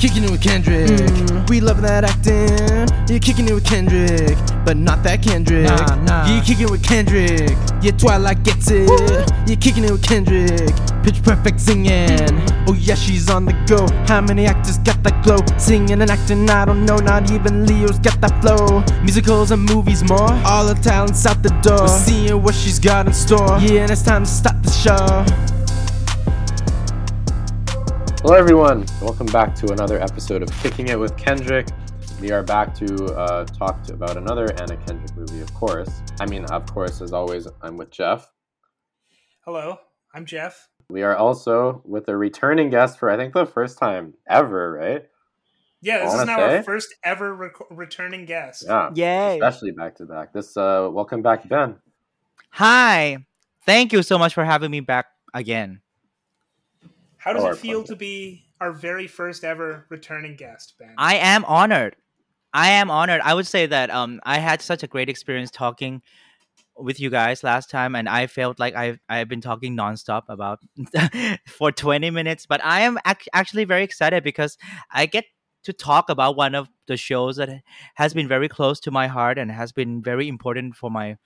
kicking it with Kendrick. Mm. We love that acting. You're kicking it with Kendrick, but not that Kendrick. Nah, nah. You're kicking it with Kendrick. Yeah, Twilight gets it. You're kicking it with Kendrick. Pitch perfect singing. Oh yeah, she's on the go. How many actors got that glow? Singing and acting, I don't know. Not even Leo's got that flow. Musicals and movies more. All the talents out the door. We're seeing what she's got in store. Yeah, and it's time to start the show. Hello, everyone. Welcome back to another episode of Kicking It with Kendrick. We are back to uh, talk to, about another Anna Kendrick movie, of course. I mean, of course, as always, I'm with Jeff. Hello, I'm Jeff. We are also with a returning guest for, I think, the first time ever, right? Yeah, this is wanna now our first ever rec- returning guest. Yeah. Yay. Especially back to back. This, uh, welcome back, Ben. Hi. Thank you so much for having me back again. How does Oh, it feel pleasure. to be our very first ever returning guest, Ben? I am honored. I am honored. I would say that um I had such a great experience talking with you guys last time and I felt like I've I've been talking nonstop about for 20 minutes, but I am ac- actually very excited because I get to talk about one of the shows that has been very close to my heart and has been very important for my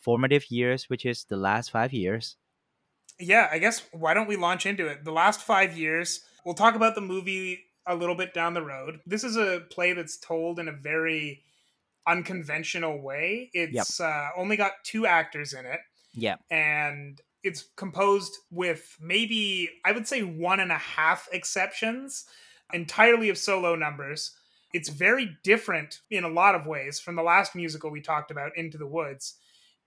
formative years, which is the last 5 years. Yeah, I guess why don't we launch into it? The last five years, we'll talk about the movie a little bit down the road. This is a play that's told in a very unconventional way. It's uh, only got two actors in it. Yeah. and it's composed with maybe I would say one and a half exceptions, entirely of solo numbers. It's very different in a lot of ways from the last musical we talked about, Into the Woods.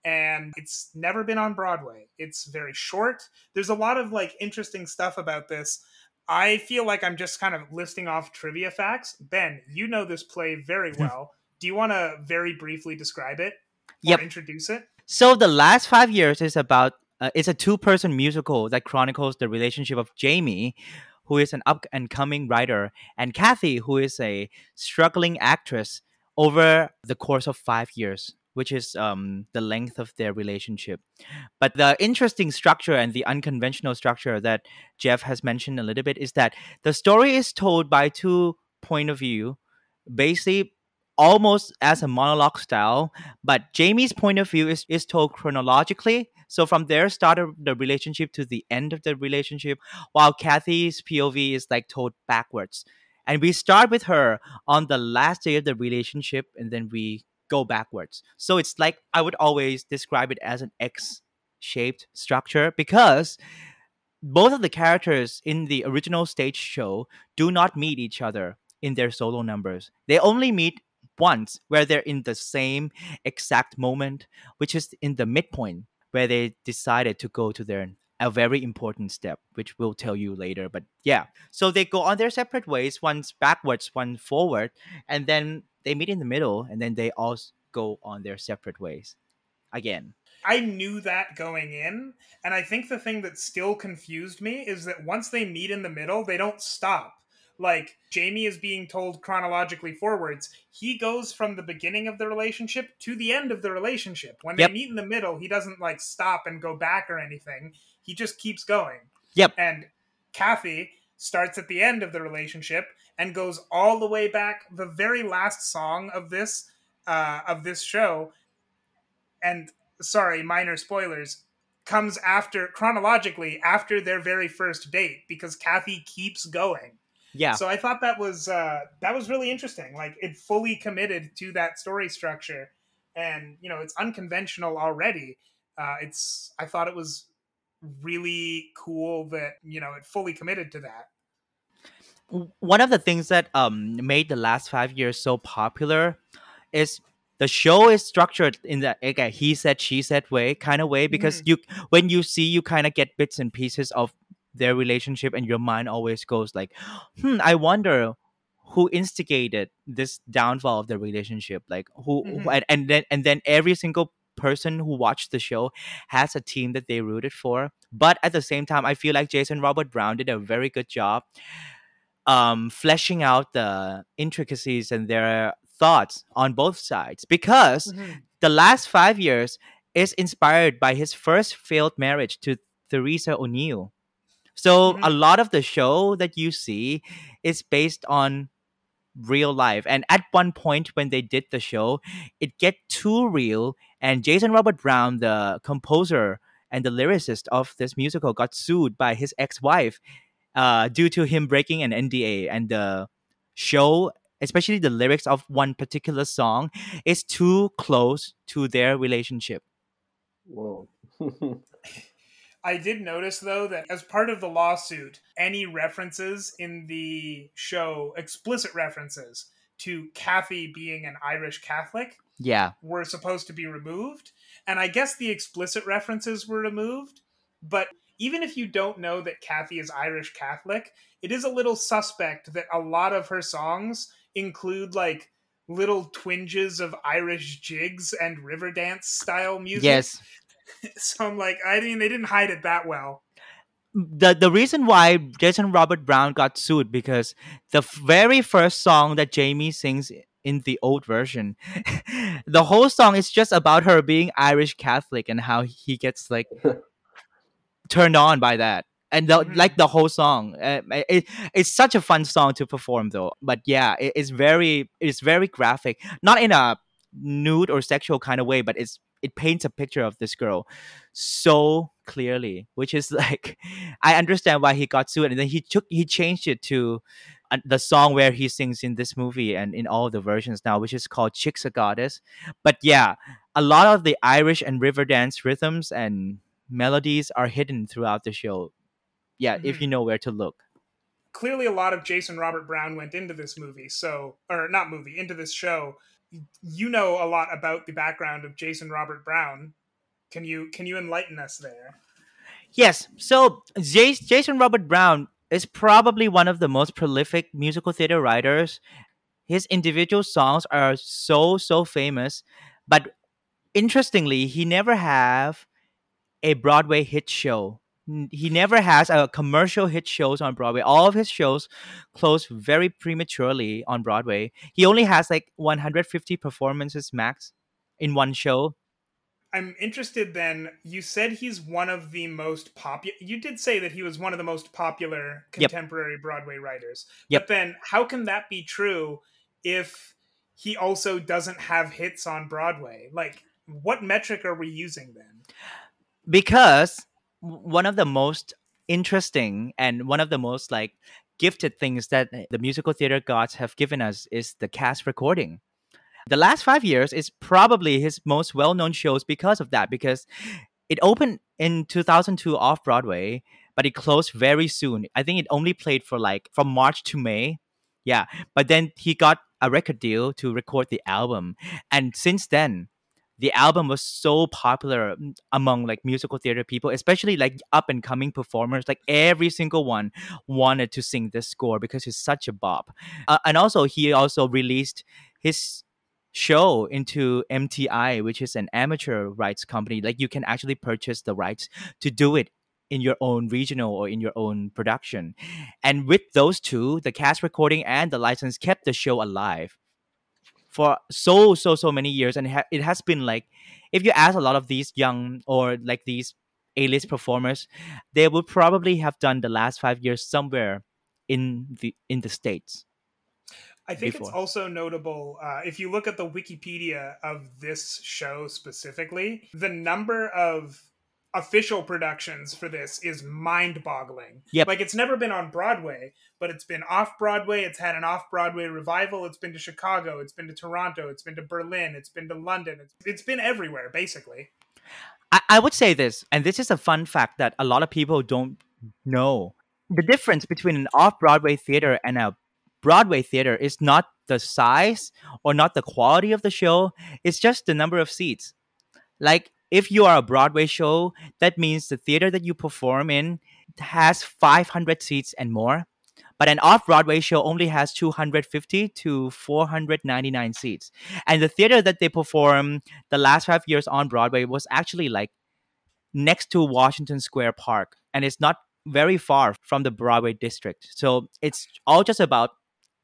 And it's never been on Broadway. It's very short. There's a lot of like interesting stuff about this. I feel like I'm just kind of listing off trivia facts. Ben, you know this play very well. Do you want to very briefly describe it? Or Yep. introduce it? So the last five years is about uh, it's a two-person musical that chronicles the relationship of Jamie, who is an up and coming writer, and Kathy, who is a struggling actress, over the course of five years, which is um, the length of their relationship. But the interesting structure and the unconventional structure that Jeff has mentioned a little bit is that the story is told by two point of view, basically almost as a monologue style but Jamie's point of view is, is told chronologically. So from their start of the relationship to the end of the relationship, while Kathy's POV is like told backwards. And we start with her on the last day of the relationship and then we go backwards. So it's like I would always describe it as an X shaped structure because both of the characters in the original stage show do not meet each other in their solo numbers. They only meet once where they're in the same exact moment, which is in the midpoint where they decided to go to their a very important step, which we'll tell you later. But yeah, so they go on their separate ways, one's backwards, one forward, and then they meet in the middle, and then they all go on their separate ways again. I knew that going in, and I think the thing that still confused me is that once they meet in the middle, they don't stop. Like Jamie is being told chronologically forwards, he goes from the beginning of the relationship to the end of the relationship. When Yep. they meet in the middle, he doesn't like stop and go back or anything. He just keeps going. Yep. And Kathy starts at the end of the relationship and goes all the way back. The very last song of this uh, of this show, and sorry, minor spoilers, comes after chronologically after their very first date because Kathy keeps going. Yeah. So I thought that was uh, that was really interesting. Like it fully committed to that story structure, and you know it's unconventional already. Uh, it's I thought it was really cool that you know it fully committed to that. One of the things that um made the last five years so popular is the show is structured in the like a he said she said way kind of way because you when you see you kind of get bits and pieces of their relationship and your mind always goes like hmm i wonder who instigated this downfall of the relationship like who Mhm. and, and then and then every single person who watched the show has a team that they rooted for but at the same time i feel like jason robert brown did a very good job um fleshing out the intricacies and their thoughts on both sides because the last five years is inspired by his first failed marriage to Theresa O'Neill. So Mhm. a lot of the show that you see is based on real life. And at one point when they did the show, it get too real and Jason Robert Brown, the composer and the lyricist of this musical got sued by his ex-wife uh, due to him breaking an NDA and the show especially the lyrics of one particular song is too close to their relationship. Whoa. I did notice though that as part of the lawsuit, any references in the show, explicit references to Kathy being an Irish Catholic, Yeah. were supposed to be removed. And I guess the explicit references were removed. But even if you don't know that Kathy is Irish Catholic, it is a little suspect that a lot of her songs include like little twinges of Irish jigs and river dance style music. Yes. So I'm like, I mean, they didn't hide it that well. the the reason why Jason Robert Brown got sued because the very first song that Jamie sings in the old version, the whole song is just about her being Irish Catholic and how he gets like turned on by that. And the, Mhm. like the whole song, uh, it, it's such a fun song to perform though. But yeah, it, it's very it's very graphic, not in a nude or sexual kind of way, but it's it paints a picture of this girl so clearly, which is like I understand why he got sued, and then he took he changed it to uh, the song where he sings in this movie and in all the versions now, which is called "Shiksa Goddess." But yeah, a lot of the Irish and river dance rhythms and melodies are hidden throughout the show. Yeah, if Mhm. you know where to look. Clearly, a lot of Jason Robert Brown went into this movie, so or not movie, into this show. You know a lot about the background of Jason Robert Brown. Can you can you enlighten us there? Yes. So Jas- Jason Robert Brown is probably one of the most prolific musical theater writers. His individual songs are so so famous, but interestingly, he never have a Broadway hit show. He never has a commercial hit shows on Broadway. All of his shows close very prematurely on Broadway. He only has like 150 performances max in one show. I'm interested then. You said he's one of the most popular. You did say that he was one of the most popular Yep. contemporary Broadway writers. Yep. But then, how can that be true if he also doesn't have hits on Broadway? Like, what metric are we using then? Because one of the most interesting and one of the most like gifted things that the musical theater gods have given us is the cast recording. The last five years is probably his most well-known shows because of that because it opened in 2002 off broadway but it closed very soon. I think it only played for like from march to may. Yeah but then he got a record deal to record the album. And since then the album was so popular mm, among like musical theater people especially like up and coming performers like every single one wanted to sing this score because it's such a bop. Uh, and also he also released his show into mti which is an amateur rights company. Like you can actually purchase the rights to do it in your own regional or in your own production. And with those two the cast recording and the license kept the show alive for so so so many years and it, ha- it has been like if you ask a lot of these young or like these a-list performers they would probably have done the last five years somewhere in the in the states I think it's also notable uh, if you look at the Wikipedia of this show specifically, the number of official productions for this is mind-boggling. Yep. Like it's never been on Broadway, but it's been off Broadway. It's had an off-Broadway revival. It's been to Chicago. It's been to Toronto. It's been to Berlin. It's been to London. It's, it's been everywhere, basically. I, I would say this and this is a fun fact that a lot of people don't know the difference between an off-broadway theater and a broadway theater is not the size or not the quality of the show it's just the number of seats like if you are a broadway show that means the theater that you perform in has 500 seats and more but an off-broadway show only has 250 to 499 seats. And the theater that they perform the last five years on broadway was actually like next to washington square park and it's not very far from the broadway district. So it's all just about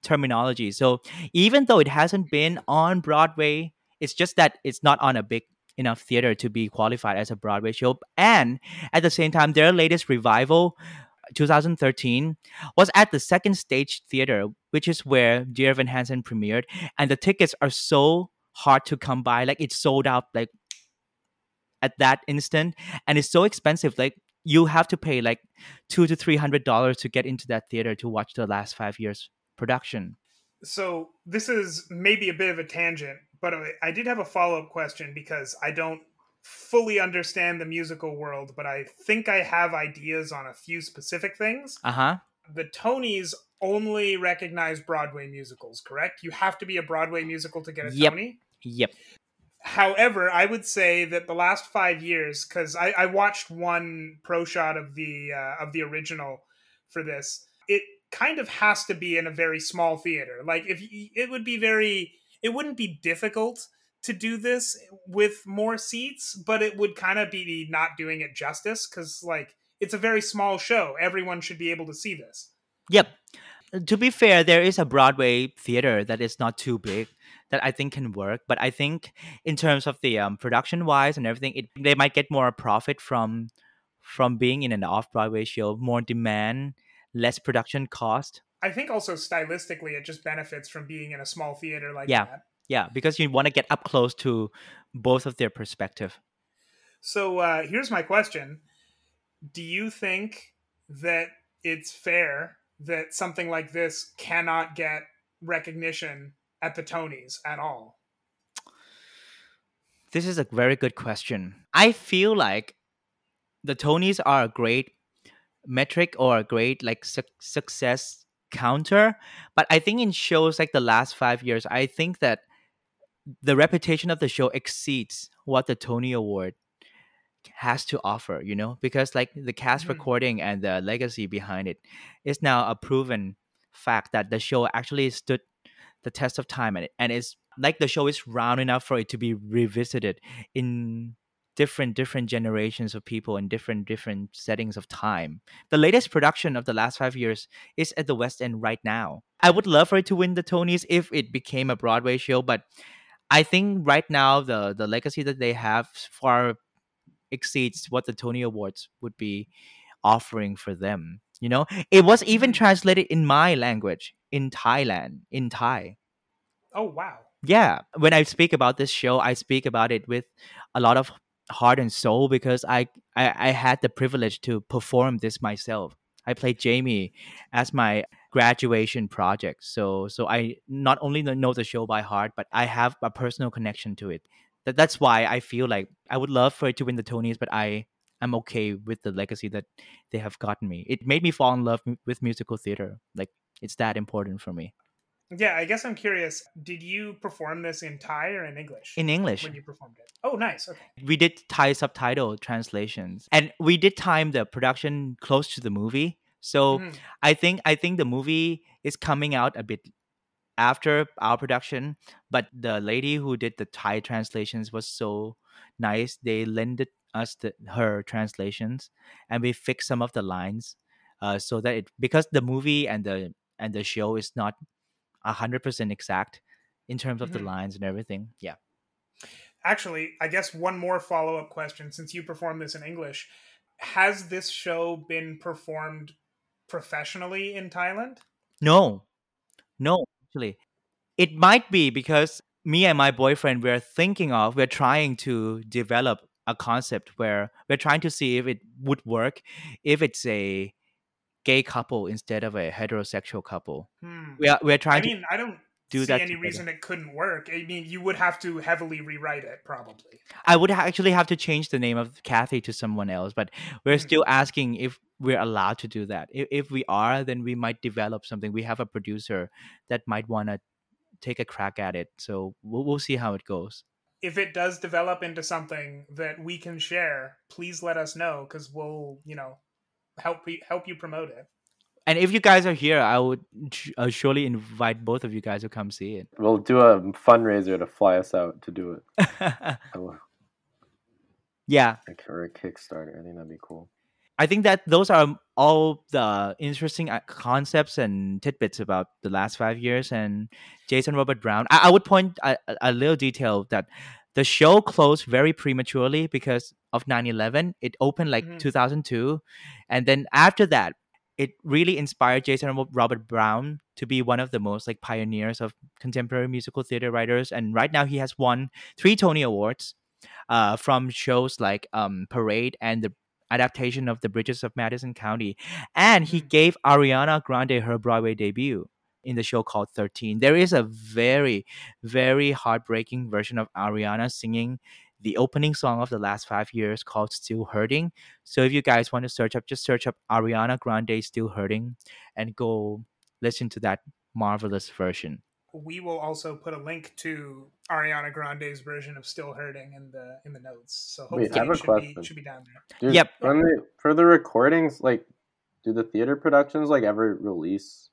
terminology. So even though it hasn't been on broadway it's just that it's not on a big enough theater to be qualified as a broadway show and at the same time their latest revival uh, 2013 was at the second stage theater, which is where Dear Evan Hansen premiered, and the tickets are so hard to come by. Like it sold out like at that instant, and it's so expensive. Like you have to pay like two to three hundred dollars to get into that theater to watch the last five years production. So this is maybe a bit of a tangent, but I did have a follow up question because I don't fully understand the musical world, but I think I have ideas on a few specific things. Uh huh. The Tonys only recognize Broadway musicals, correct? You have to be a Broadway musical to get a Yep. Tony. Yep. However, I would say that the last five years, because I, I watched one pro shot of the uh, of the original for this, it kind of has to be in a very small theater. Like if it would be very, it wouldn't be difficult to do this with more seats, but it would kind of be not doing it justice because like it's a very small show. Everyone should be able to see this. Yep. To be fair, there is a Broadway theater that is not too big that I think can work. But I think in terms of the um, production wise and everything, it, they might get more profit from from being in an off Broadway show, more demand, less production cost. I think also stylistically, it just benefits from being in a small theater like Yeah. that. Yeah, because you want to get up close to both of their perspective. So uh, here's my question: Do you think that it's fair that something like this cannot get recognition at the Tonys at all? This is a very good question. I feel like the Tonys are a great metric or a great like suc success counter, but I think in shows like the last five years, I think that the reputation of the show exceeds what the Tony Award has to offer. You know, because like the cast Mhm. recording and the legacy behind it is now a proven fact that the show actually stood the test of time and it, and it's like the show is round enough for it to be revisited in different different generations of people in different different settings of time. The latest production of the last 5 years is at the West End right now. I would love for it to win the Tonys if it became a Broadway show, but I think right now the the legacy that they have far exceeds what the Tony Awards would be offering for them. You know, it was even Mhm. translated in my language in Thailand, in Thai. Oh wow! Yeah, when I speak about this show, I speak about it with a lot of heart and soul because I I, I had the privilege to perform this myself. I played Jamie as my graduation project. So so I not only know the show by heart, but I have a personal connection to it. That that's why I feel like I would love for it to win the Tonys, but I am okay with the legacy that they have gotten me. It made me fall in love with musical theater. Like it's that important for me. Yeah, I guess I'm curious. Did you perform this in Thai or in English? In English. when you performed it. Oh, nice. Okay. we did Thai subtitle translations, and we did time the production close to the movie. So Mhm. I think I think the movie is coming out a bit after our production, but the lady who did the Thai translations was so nice. They lended us the, her translations, and we fixed some of the lines, uh, so that it because the movie and the and the show is not hundred percent exact in terms of the Mhm. lines and everything. Yeah. Actually, I guess one more follow up question since you performed this in English. Has this show been performed professionally in Thailand? No, no, actually, it might be because me and my boyfriend we're thinking of, we're trying to develop a concept where we're trying to see if it would work if it's a gay couple instead of a heterosexual couple. Hmm. We are we're I trying to mean, I don't do see that any together. reason it couldn't work. I mean, you would have to heavily rewrite it, probably. I would actually have to change the name of Kathy to someone else, but we're Mhm. still asking if we're allowed to do that. If, if we are, then we might develop something. We have a producer that might want to take a crack at it. So we'll, we'll see how it goes. If it does develop into something that we can share, please let us know because we'll, you know, help we help you promote it. And if you guys are here, I would uh, surely invite both of you guys to come see it. We'll do a fundraiser to fly us out to do it. Yeah, Like, or a Kickstarter. I think that'd be cool. I think that those are all the interesting uh, concepts and tidbits about the last five years and Jason Robert Brown. I, I would point a, a- a little detail that the show closed very prematurely because of 9-11 it opened like Mhm. 2002 and then after that it really inspired Jason Robert Brown to be one of the most like pioneers of contemporary musical theater writers. And right now he has won three Tony Awards uh, from shows like um, Parade and the adaptation of The Bridges of Madison County. And he gave Ariana Grande her Broadway debut in the show called 13. There is a very, very heartbreaking version of Ariana singing the opening song of the last five years called Still Hurting. So if you guys want to search up, just search up Ariana Grande Still Hurting and go listen to that marvelous version. We will also put a link to Ariana Grande's version of "Still Hurting" in the in the notes. So hopefully, Wait, I have a it should question. be, should be down there. Dude, Yep. When they, for the recordings, like, do the theater productions like ever release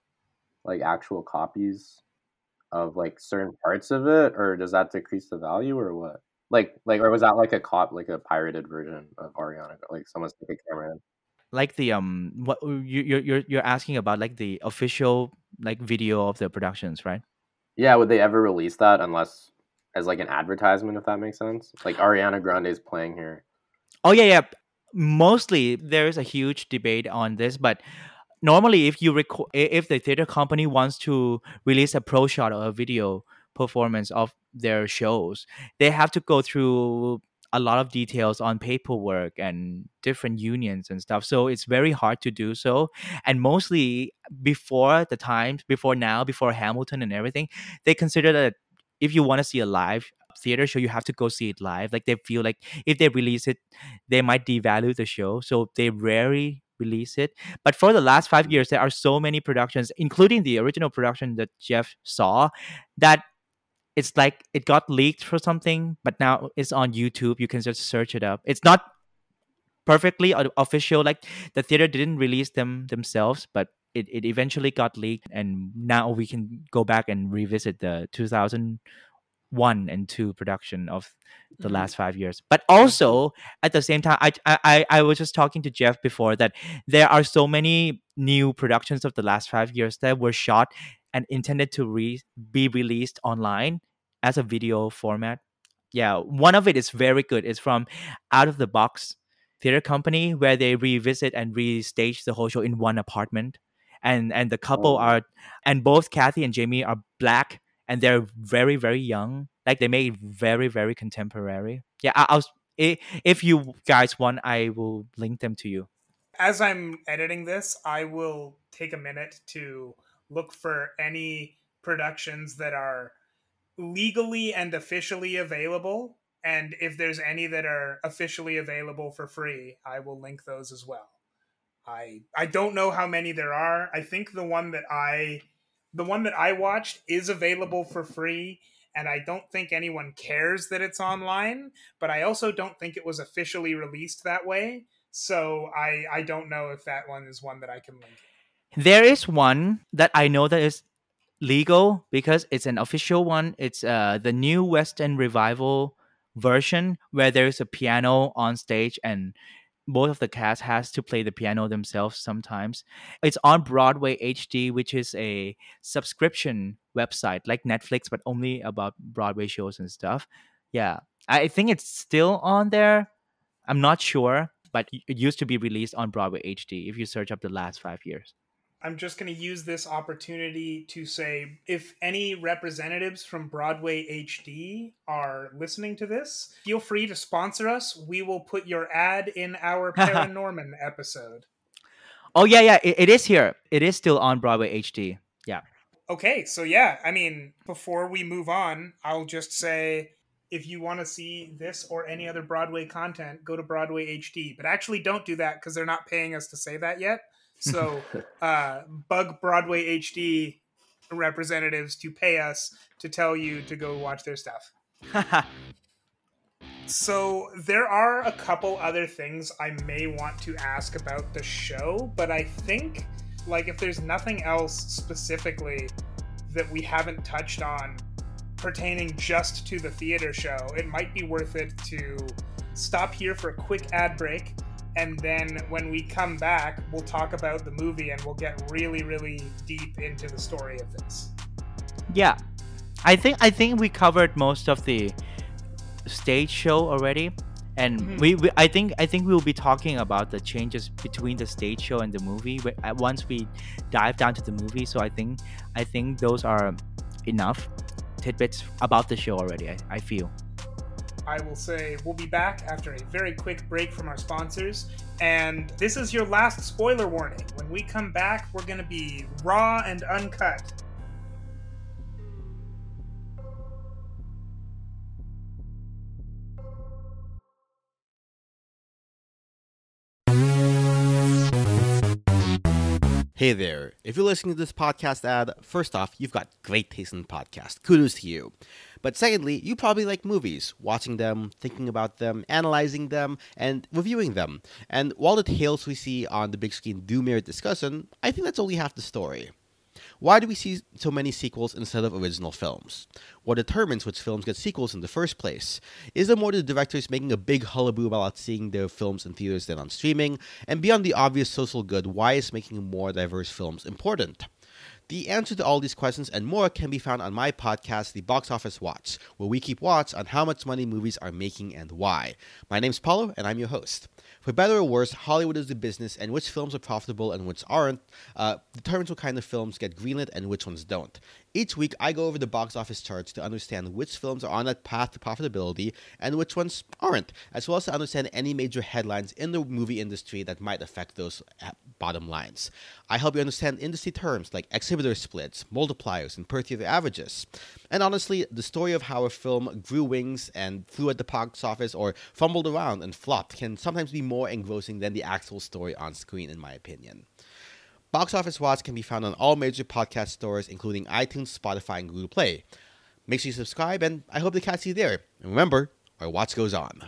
like actual copies of like certain parts of it, or does that decrease the value, or what? Like, like, or was that like a cop, like a pirated version of Ariana? Like, someone's took a camera in. Like the um, what you you're you're you're asking about like the official like video of the productions, right? Yeah, would they ever release that unless as like an advertisement, if that makes sense? Like Ariana Grande is playing here. Oh yeah, yeah. Mostly there is a huge debate on this, but normally if you record, if the theater company wants to release a pro shot or a video performance of their shows, they have to go through a lot of details on paperwork and different unions and stuff. So it's very hard to do so. And mostly before the times, before now, before Hamilton and everything, they consider that if you want to see a live theater show, you have to go see it live. Like they feel like if they release it, they might devalue the show. So they rarely release it. But for the last five years, there are so many productions, including the original production that Jeff saw, that it's like it got leaked for something, but now it's on YouTube. You can just search it up. It's not perfectly official. Like the theater didn't release them themselves, but it, it eventually got leaked, and now we can go back and revisit the 2001 and 2 production of the Mhm. last five years. But also at the same time, I, I I I was just talking to Jeff before that there are so many new productions of the last five years that were shot and intended to re- be released online as a video format. Yeah, one of it is very good. It's from Out of the Box Theater Company where they revisit and restage the whole show in one apartment. And and the couple Oh. are and both Kathy and Jamie are black and they're very very young. Like they made very very contemporary. Yeah, I, I'll i- if you guys want, I will link them to you. As I'm editing this, I will take a minute to look for any productions that are legally and officially available. And if there's any that are officially available for free, I will link those as well. I I don't know how many there are. I think the one that I the one that I watched is available for free and I don't think anyone cares that it's online, but I also don't think it was officially released that way. So I I don't know if that one is one that I can link. There is one that I know that is legal because it's an official one. It's uh the new West End revival version where there's a piano on stage and both of the cast has to play the piano themselves sometimes. It's on Broadway HD, which is a subscription website like Netflix, but only about Broadway shows and stuff. Yeah, I think it's still on there. I'm not sure, but it used to be released on Broadway HD if you search up the last five years. I'm just going to use this opportunity to say if any representatives from Broadway HD are listening to this, feel free to sponsor us. We will put your ad in our Paranorman episode. Oh yeah, yeah, it, it is here. It is still on Broadway HD. Yeah. Okay, so yeah, I mean, before we move on, I'll just say if you want to see this or any other Broadway content, go to Broadway HD. But actually, don't do that because they're not paying us to say that yet. So, uh, bug Broadway HD representatives to pay us to tell you to go watch their stuff. So, there are a couple other things I may want to ask about the show, but I think, like, if there's nothing else specifically that we haven't touched on pertaining just to the theater show, it might be worth it to stop here for a quick ad break. And then when we come back, we'll talk about the movie and we'll get really, really deep into the story of this. yeah. I think I think we covered most of the stage show already. and Mhm. we, we I think I think we will be talking about the changes between the stage show and the movie once we dive down to the movie. So I think I think those are enough tidbits about the show already. I, I feel. I will say we'll be back after a very quick break from our sponsors. And this is your last spoiler warning. When we come back, we're going to be raw and uncut. Hey there. If you're listening to this podcast ad, first off, you've got great taste in podcast. Kudos to you. But secondly, you probably like movies, watching them, thinking about them, analyzing them, and reviewing them. And while the tales we see on the big screen do merit discussion, I think that's only half the story. Why do we see so many sequels instead of original films? What determines which films get sequels in the first place? Is it more the directors making a big hullabaloo about seeing their films in theaters than on streaming? And beyond the obvious social good, why is making more diverse films important? The answer to all these questions and more can be found on my podcast, The Box Office Watch, where we keep watch on how much money movies are making and why. My name's Paulo, and I'm your host. For better or worse, Hollywood is the business, and which films are profitable and which aren't uh, determines what kind of films get greenlit and which ones don't. Each week, I go over the box office charts to understand which films are on that path to profitability and which ones aren't, as well as to understand any major headlines in the movie industry that might affect those uh, bottom lines. I help you understand industry terms like exhibitor splits, multipliers, and per theater averages. And honestly, the story of how a film grew wings and flew at the box office or fumbled around and flopped can sometimes be more engrossing than the actual story on screen, in my opinion. Box Office Watch can be found on all major podcast stores, including iTunes, Spotify, and Google Play. Make sure you subscribe, and I hope to catch you there. And remember, our watch goes on.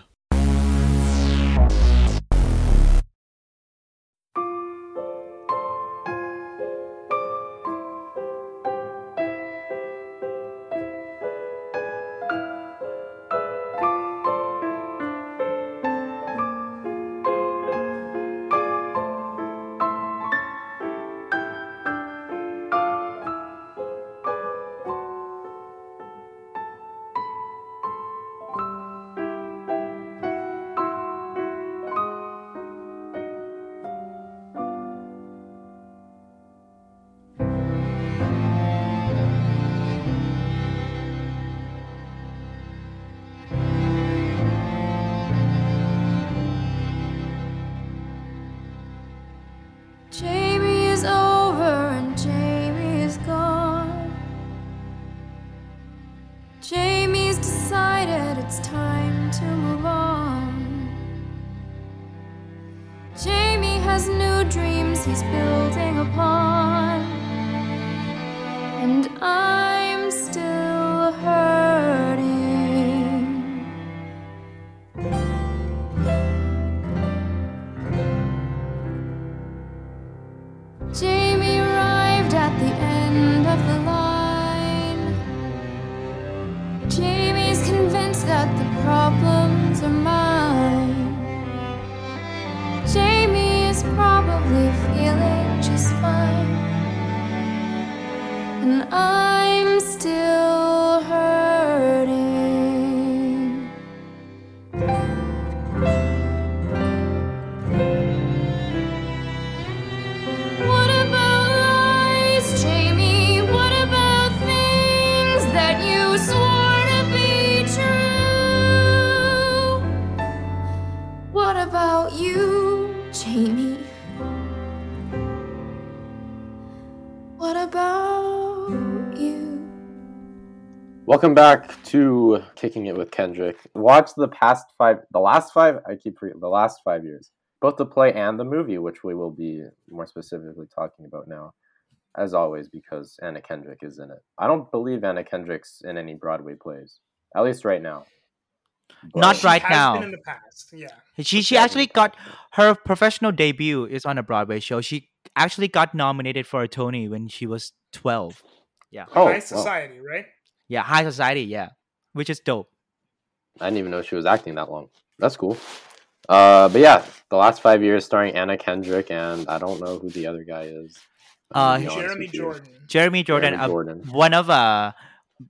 Welcome back to Kicking It with Kendrick. Watch the past five, the last five, I keep forgetting, the last five years, both the play and the movie, which we will be more specifically talking about now, as always, because Anna Kendrick is in it. I don't believe Anna Kendrick's in any Broadway plays, at least right now. Not She right has now. been in the past. Yeah. She she actually got her professional debut is on a Broadway show. She actually got nominated for a Tony when she was twelve. Yeah, Oh, High wow. Society, right? Yeah, High Society. Yeah, which is dope. I didn't even know she was acting that long. That's cool. Uh, but yeah, the last five years starring Anna Kendrick, and I don't know who the other guy is. Uh, gonna Jeremy. Jordan. Jeremy Jordan, Jeremy uh, Jordan. one of uh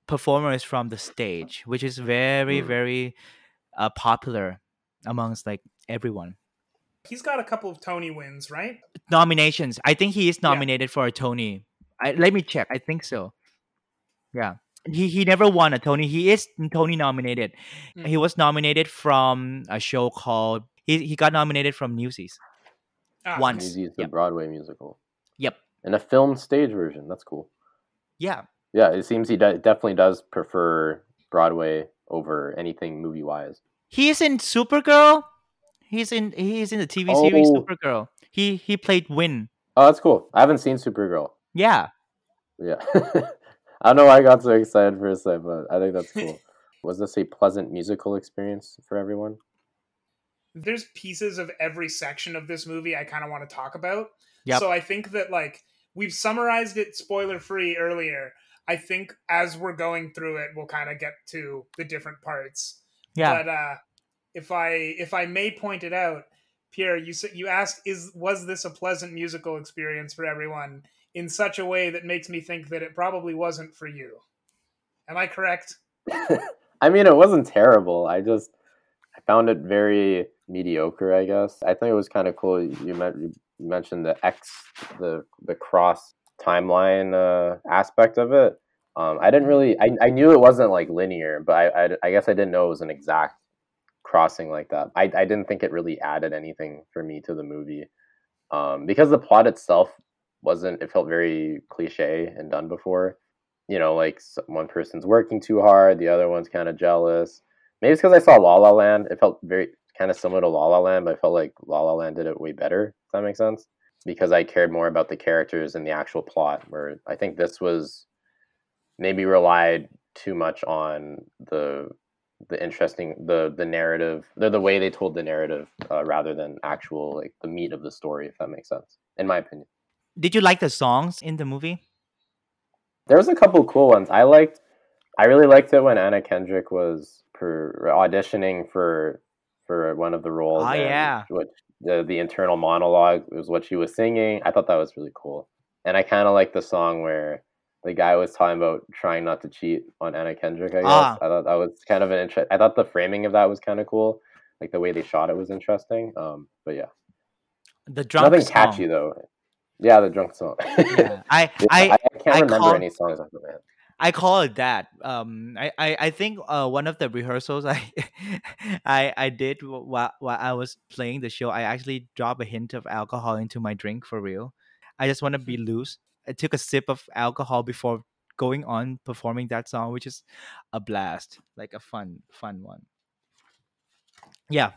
performers from the stage, which is very Hmm. very uh, popular amongst like everyone. He's got a couple of Tony wins, right? Nominations. I think he is Yeah. nominated for a Tony. I, let me check. I think so. Yeah. He he never won a Tony. He is Tony nominated. Mm. He was nominated from a show called he he got nominated from Newsies. Ah, Once. Newsies, the Yep. Broadway musical, Yep. and a film stage version. That's cool. Yeah. Yeah, it seems he do- definitely does prefer Broadway over anything movie wise. He's in Supergirl. He's in he's in the TV series Oh. Supergirl. He he played Winn. Oh, that's cool. I haven't seen Supergirl. Yeah. Yeah. I don't know why I got so excited for a second, but I think that's cool. Was this a pleasant musical experience for everyone? there's pieces of every section of this movie I kind of want to talk about. Yep. So I think that like we've summarized it spoiler free earlier. I think as we're going through it, we'll kind of get to the different parts. Yeah. But uh, if I if I may point it out, Pierre, you s- you asked is was this a pleasant musical experience for everyone in such a way that makes me think that it probably wasn't for you. Am I correct? I mean, it wasn't terrible. I just I found it very mediocre. I guess I think it was kind of cool. You, meant, you mentioned the X, the the cross timeline uh, aspect of it. Um, I didn't really. I, I knew it wasn't like linear, but I, I I guess I didn't know it was an exact crossing like that. I I didn't think it really added anything for me to the movie, um, because the plot itself wasn't. It felt very cliche and done before you know, like one person's working too hard, the other one's kind of jealous. Maybe it's because I saw La La Land. It felt very kind of similar to La La Land, but I felt like La La Land did it way better. If that makes sense, because I cared more about the characters and the actual plot. Where I think this was maybe relied too much on the the interesting the the narrative the the way they told the narrative uh, rather than actual like the meat of the story. If that makes sense, in my opinion. Did you like the songs in the movie? There was a couple cool ones. I liked. I really liked it when Anna Kendrick was per, auditioning for for one of the roles. And yeah. Which, the the internal monologue was what she was singing. I thought that was really cool, and I kind of like the song where the guy was talking about trying not to cheat on Anna Kendrick. I guess Ah. I thought that was kind of an interest. I thought the framing of that was kind of cool. Like the way they shot it was interesting. Um, but yeah, The drunk nothing song. catchy though. Yeah, the drunk song. Yeah. I Yeah, I I, can't I remember call- any songs off the bat. I call it that. Um, I, I, I think uh, one of the rehearsals I I I did while while I was playing the show, I actually dropped a hint of alcohol into my drink for real. I just want to be loose. I took a sip of alcohol before going on performing that song, which is a blast, like a fun fun one. Yeah,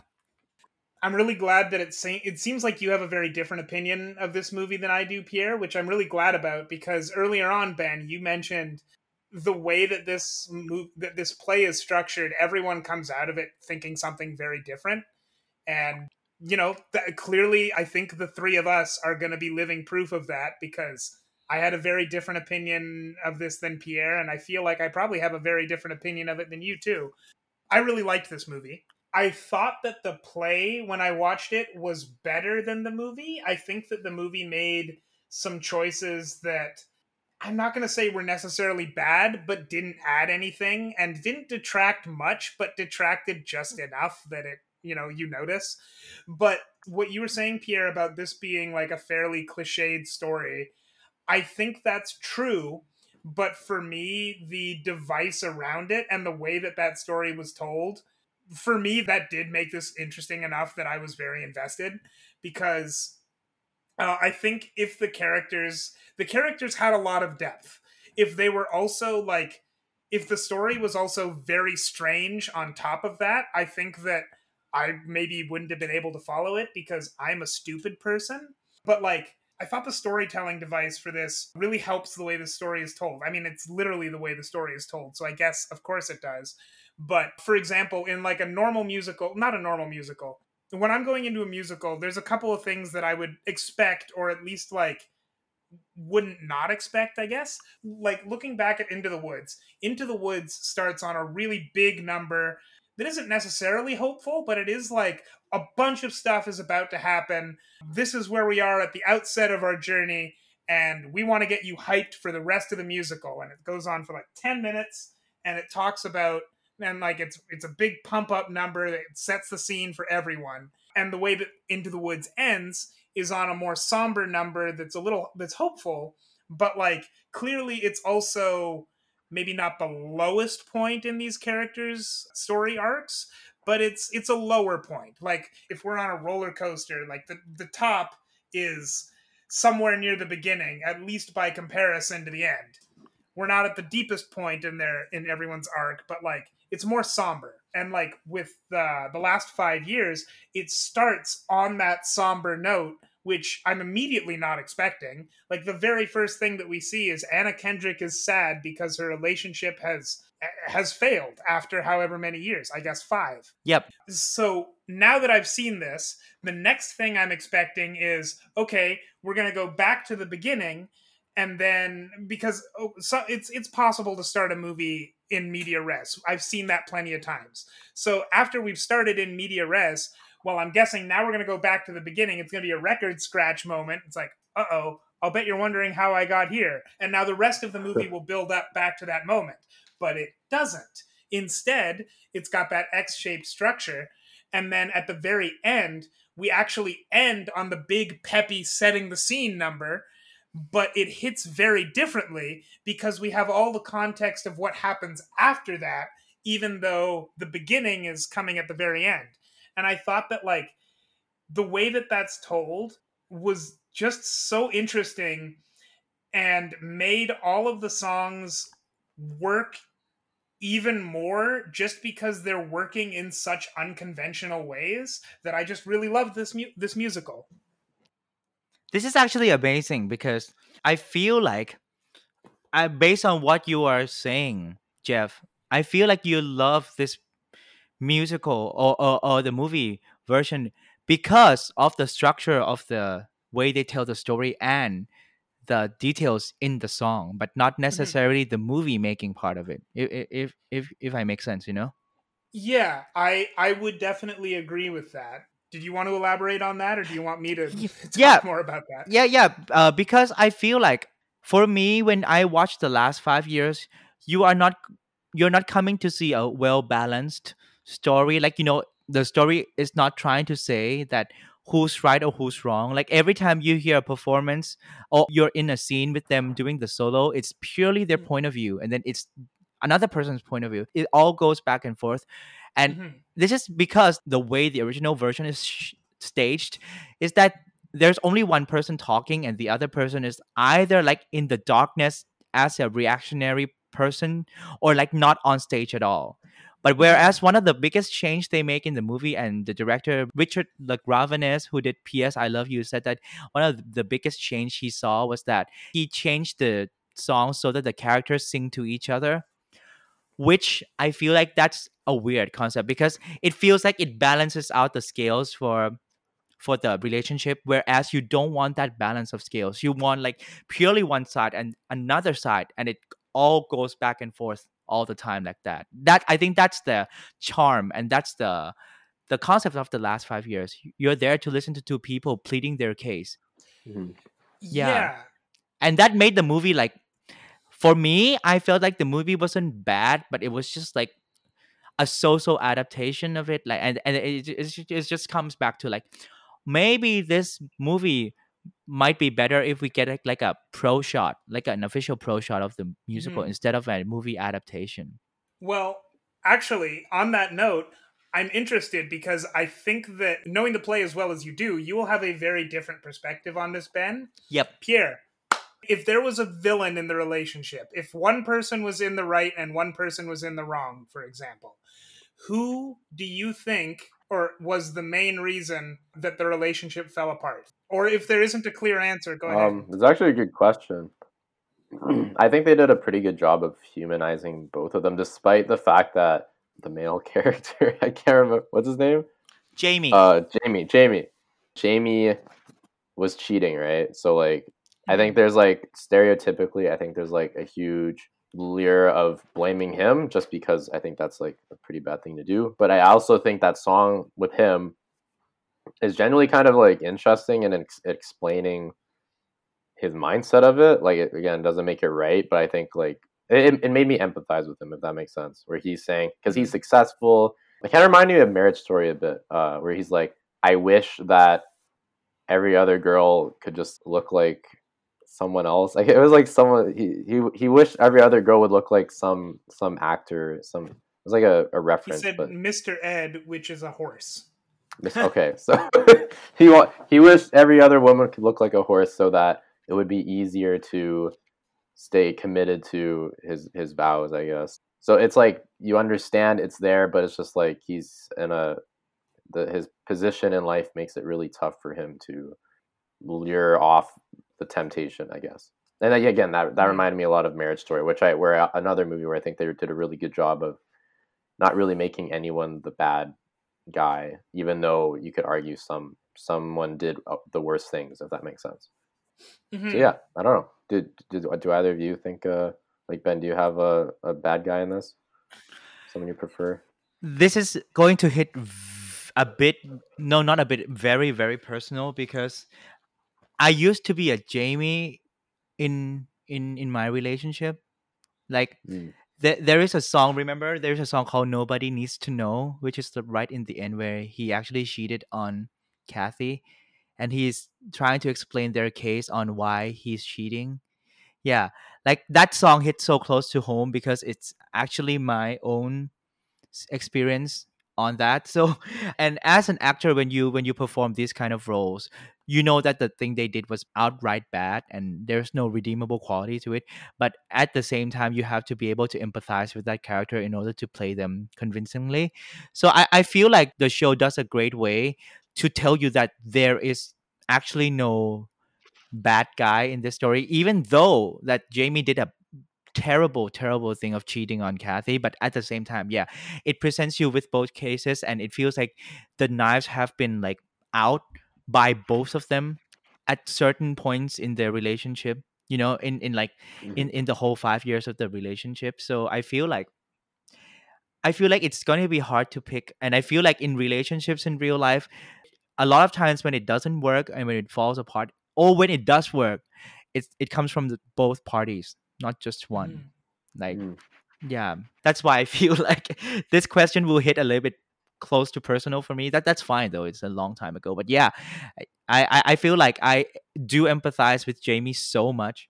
I'm really glad that it se- it seems like you have a very different opinion of this movie than I do, Pierre, which I'm really glad about because earlier on, Ben, you mentioned the way that this move that this play is structured. Everyone comes out of it thinking something very different, and you know, th- clearly, I think the three of us are going to be living proof of that because I had a very different opinion of this than Pierre, and I feel like I probably have a very different opinion of it than you too. I really liked this movie. I thought that the play when I watched it was better than the movie. I think that the movie made some choices that I'm not going to say were necessarily bad, but didn't add anything and didn't detract much, but detracted just hmm. enough that it, you know, you notice. But what you were saying, Pierre, about this being like a fairly cliched story, I think that's true. But for me, the device around it and the way that that story was told, for me, that did make this interesting enough that I was very invested because uh, I think if the characters, the characters had a lot of depth. If they were also like, if the story was also very strange on top of that, I think that I maybe wouldn't have been able to follow it because I'm a stupid person. But like, I thought the storytelling device for this really helps the way the story is told. I mean, it's literally the way the story is told. So I guess, of course, it does. But for example, in like a normal musical, not a normal musical, when I'm going into a musical, there's a couple of things that I would expect, or at least like wouldn't not expect, I guess. Like looking back at Into the Woods, Into the Woods starts on a really big number that isn't necessarily hopeful, but it is like a bunch of stuff is about to happen. This is where we are at the outset of our journey, and we want to get you hyped for the rest of the musical. And it goes on for like 10 minutes, and it talks about and like it's it's a big pump up number that sets the scene for everyone. And the way that Into the Woods ends is on a more somber number that's a little that's hopeful, but like clearly it's also maybe not the lowest point in these characters' story arcs, but it's it's a lower point. Like if we're on a roller coaster, like the the top is somewhere near the beginning, at least by comparison to the end. We're not at the deepest point in their in everyone's arc, but like it's more somber. And like with the the last five years, it starts on that somber note, which I'm immediately not expecting. Like the very first thing that we see is Anna Kendrick is sad because her relationship has eh, has failed after however many years, I guess five. Yep. So now that I've seen this, the next thing I'm expecting is okay, we're going to go back to the beginning and then because oh, so it's it's possible to start a movie in media res. I've seen that plenty of times. So after we've started in media res, well, I'm guessing now we're going to go back to the beginning. It's going to be a record scratch moment. It's like, "Uh-oh, I'll bet you're wondering how I got here." And now the rest of the movie will build up back to that moment. But it doesn't. Instead, it's got that X-shaped structure and then at the very end we actually end on the big peppy setting the scene number but it hits very differently because we have all the context of what happens after that even though the beginning is coming at the very end and i thought that like the way that that's told was just so interesting and made all of the songs work even more just because they're working in such unconventional ways that I just really love this mu- this musical. This is actually amazing because I feel like, I based on what you are saying, Jeff, I feel like you love this musical or, or, or the movie version because of the structure of the way they tell the story and the details in the song, but not mm-hmm. necessarily the movie making part of it. If if if if I make sense, you know. Yeah, I I would definitely agree with that. Did you want to elaborate on that, or do you want me to talk yeah. more about that? Yeah, yeah. Uh, because I feel like for me, when I watch the last five years, you are not you're not coming to see a well balanced story. Like you know, the story is not trying to say that who's right or who's wrong. Like every time you hear a performance or you're in a scene with them doing the solo, it's purely their point of view, and then it's another person's point of view. It all goes back and forth, and Mhm. this is because the way the original version is sh- staged is that there's only one person talking and the other person is either like in the darkness as a reactionary person or like not on stage at all. But whereas one of the biggest change they make in the movie and the director Richard LaGravenese who did ps i love you said that one of the biggest change he saw was that he changed the song so that the characters sing to each other which I feel like that's a weird concept because it feels like it balances out the scales for for the relationship whereas you don't want that balance of scales you want like purely one side and another side and it all goes back and forth all the time like that that i think that's the charm and that's the the concept of the last five years you're there to listen to two people pleading their case Mhm. Yeah. yeah. and that made the movie like for me i felt like the movie wasn't bad but it was just like a so-so adaptation of it like and, and it, it, it just comes back to like maybe this movie might be better if we get like, like a pro shot like an official pro shot of the musical Mhm. instead of a movie adaptation Well, actually, on that note, I'm interested because I think that knowing the play as well as you do, you will have a very different perspective on this, Ben. yep Pierre, if there was a villain in the relationship, if one person was in the right and one person was in the wrong, for example, who do you think or was the main reason that the relationship fell apart? Or if there isn't a clear answer, go ahead. Um, it's actually a good question. I think they did a pretty good job of humanizing both of them, despite the fact that the male character, I can't remember what's his name. jamie Uh, Jamie. Jamie. Jamie was cheating, right? So like, I think there's like stereotypically, I think there's like a huge leer of blaming him just because I think that's like a pretty bad thing to do. But I also think that song with him is generally kind of like interesting and ex- explaining his mindset of it. Like it, again, doesn't make it right, but I think like it, it made me empathize with him if that makes sense. Where he's saying because he's successful. It kind of reminded me of Marriage Story a bit, uh, where he's like, I wish that every other girl could just look like someone else. Like it was like someone he he he wished every other girl would look like some some actor. Some it was like a, a reference. He said but Mr. Ed, which is a horse. Okay, so he wa- he wished every other woman could look like a horse so that it would be easier to stay committed to his his vows, I guess. So it's like you understand it's there, but it's just like he's in a the his position in life makes it really tough for him to lure off the temptation, I guess. And again, that that Mhm. reminded me a lot of Marriage Story, which I where another movie where I think they did a really good job of not really making anyone the bad guy, even though you could argue some someone did uh, the worst things, if that makes sense. Mhm. So yeah, I don't know. Did, did do either of you think uh like Ben? Do you have a, a bad guy in this? Someone you prefer? this is going to hit v- a bit no not a bit very very personal because i used to be a jamie in in in my relationship. Like Mm. there, there is a song remember? There's a song called nobody needs to know which is the right in the end where he actually cheated on kathy and he's trying to explain their case on why he's cheating. Yeah like that song hit so close to home because it's actually my own experience on that. So and as an actor when you when you perform these kind of roles you know that the thing they did was outright bad and there's no redeemable quality to it but at the same time you have to be able to empathize with that character in order to play them convincingly. So i, I feel like the show does a great way to tell you that there is actually no bad guy in this story even though that jamie did a terrible terrible thing of cheating on kathy but at the same time yeah it presents you with both cases and it feels like the knives have been like out by both of them at certain points in their relationship you know in in like in in the whole 5 years of the relationship so i feel like i feel like it's going to be hard to pick and i feel like in relationships in real life a lot of times when it doesn't work and when it falls apart or when it does work it it comes from the, both parties not just one Mhm. like Mm. yeah that's why i feel like this question will hit a little bit close to personal for me that that's fine though it's a long time ago but yeah i i, I feel like i do empathize with jamie so much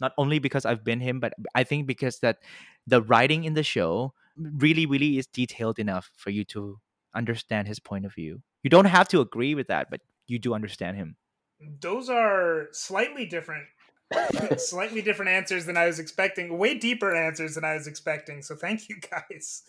not only because i've been him but i think because that the writing in the show really really is detailed enough for you to understand his point of view. You don't have to agree with that but you do understand him. Those are slightly different, slightly different answers than I was expecting. Way deeper answers than I was expecting. So thank you guys.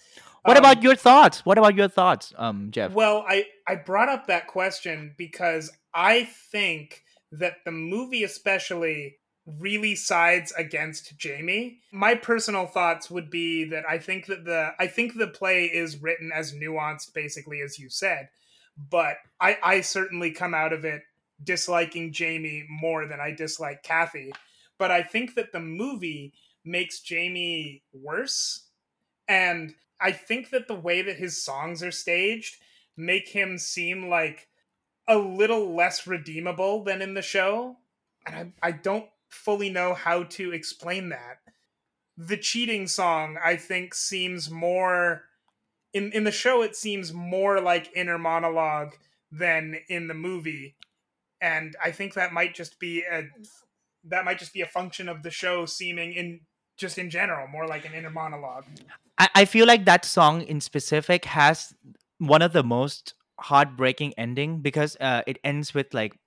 what Um, about your thoughts what about your thoughts um jeff Well, I I brought up that question because I think that the movie especially really sides against Jamie. My personal thoughts would be that I think that the I think the play is written as nuanced basically as you said, but I I certainly come out of it disliking Jamie more than I dislike Kathy. But I think that the movie makes Jamie worse and I think that the way that his songs are staged make him seem like a little less redeemable than in the show. And I, I don't fully know how to explain that. The cheating song, I think, seems more in in the show it seems more like inner monologue than in the movie. And I think that might just be a that might just be a function of the show seeming in just in general, more like an inner monologue. I, I feel like that song in specific has one of the most heartbreaking ending because uh, it ends with like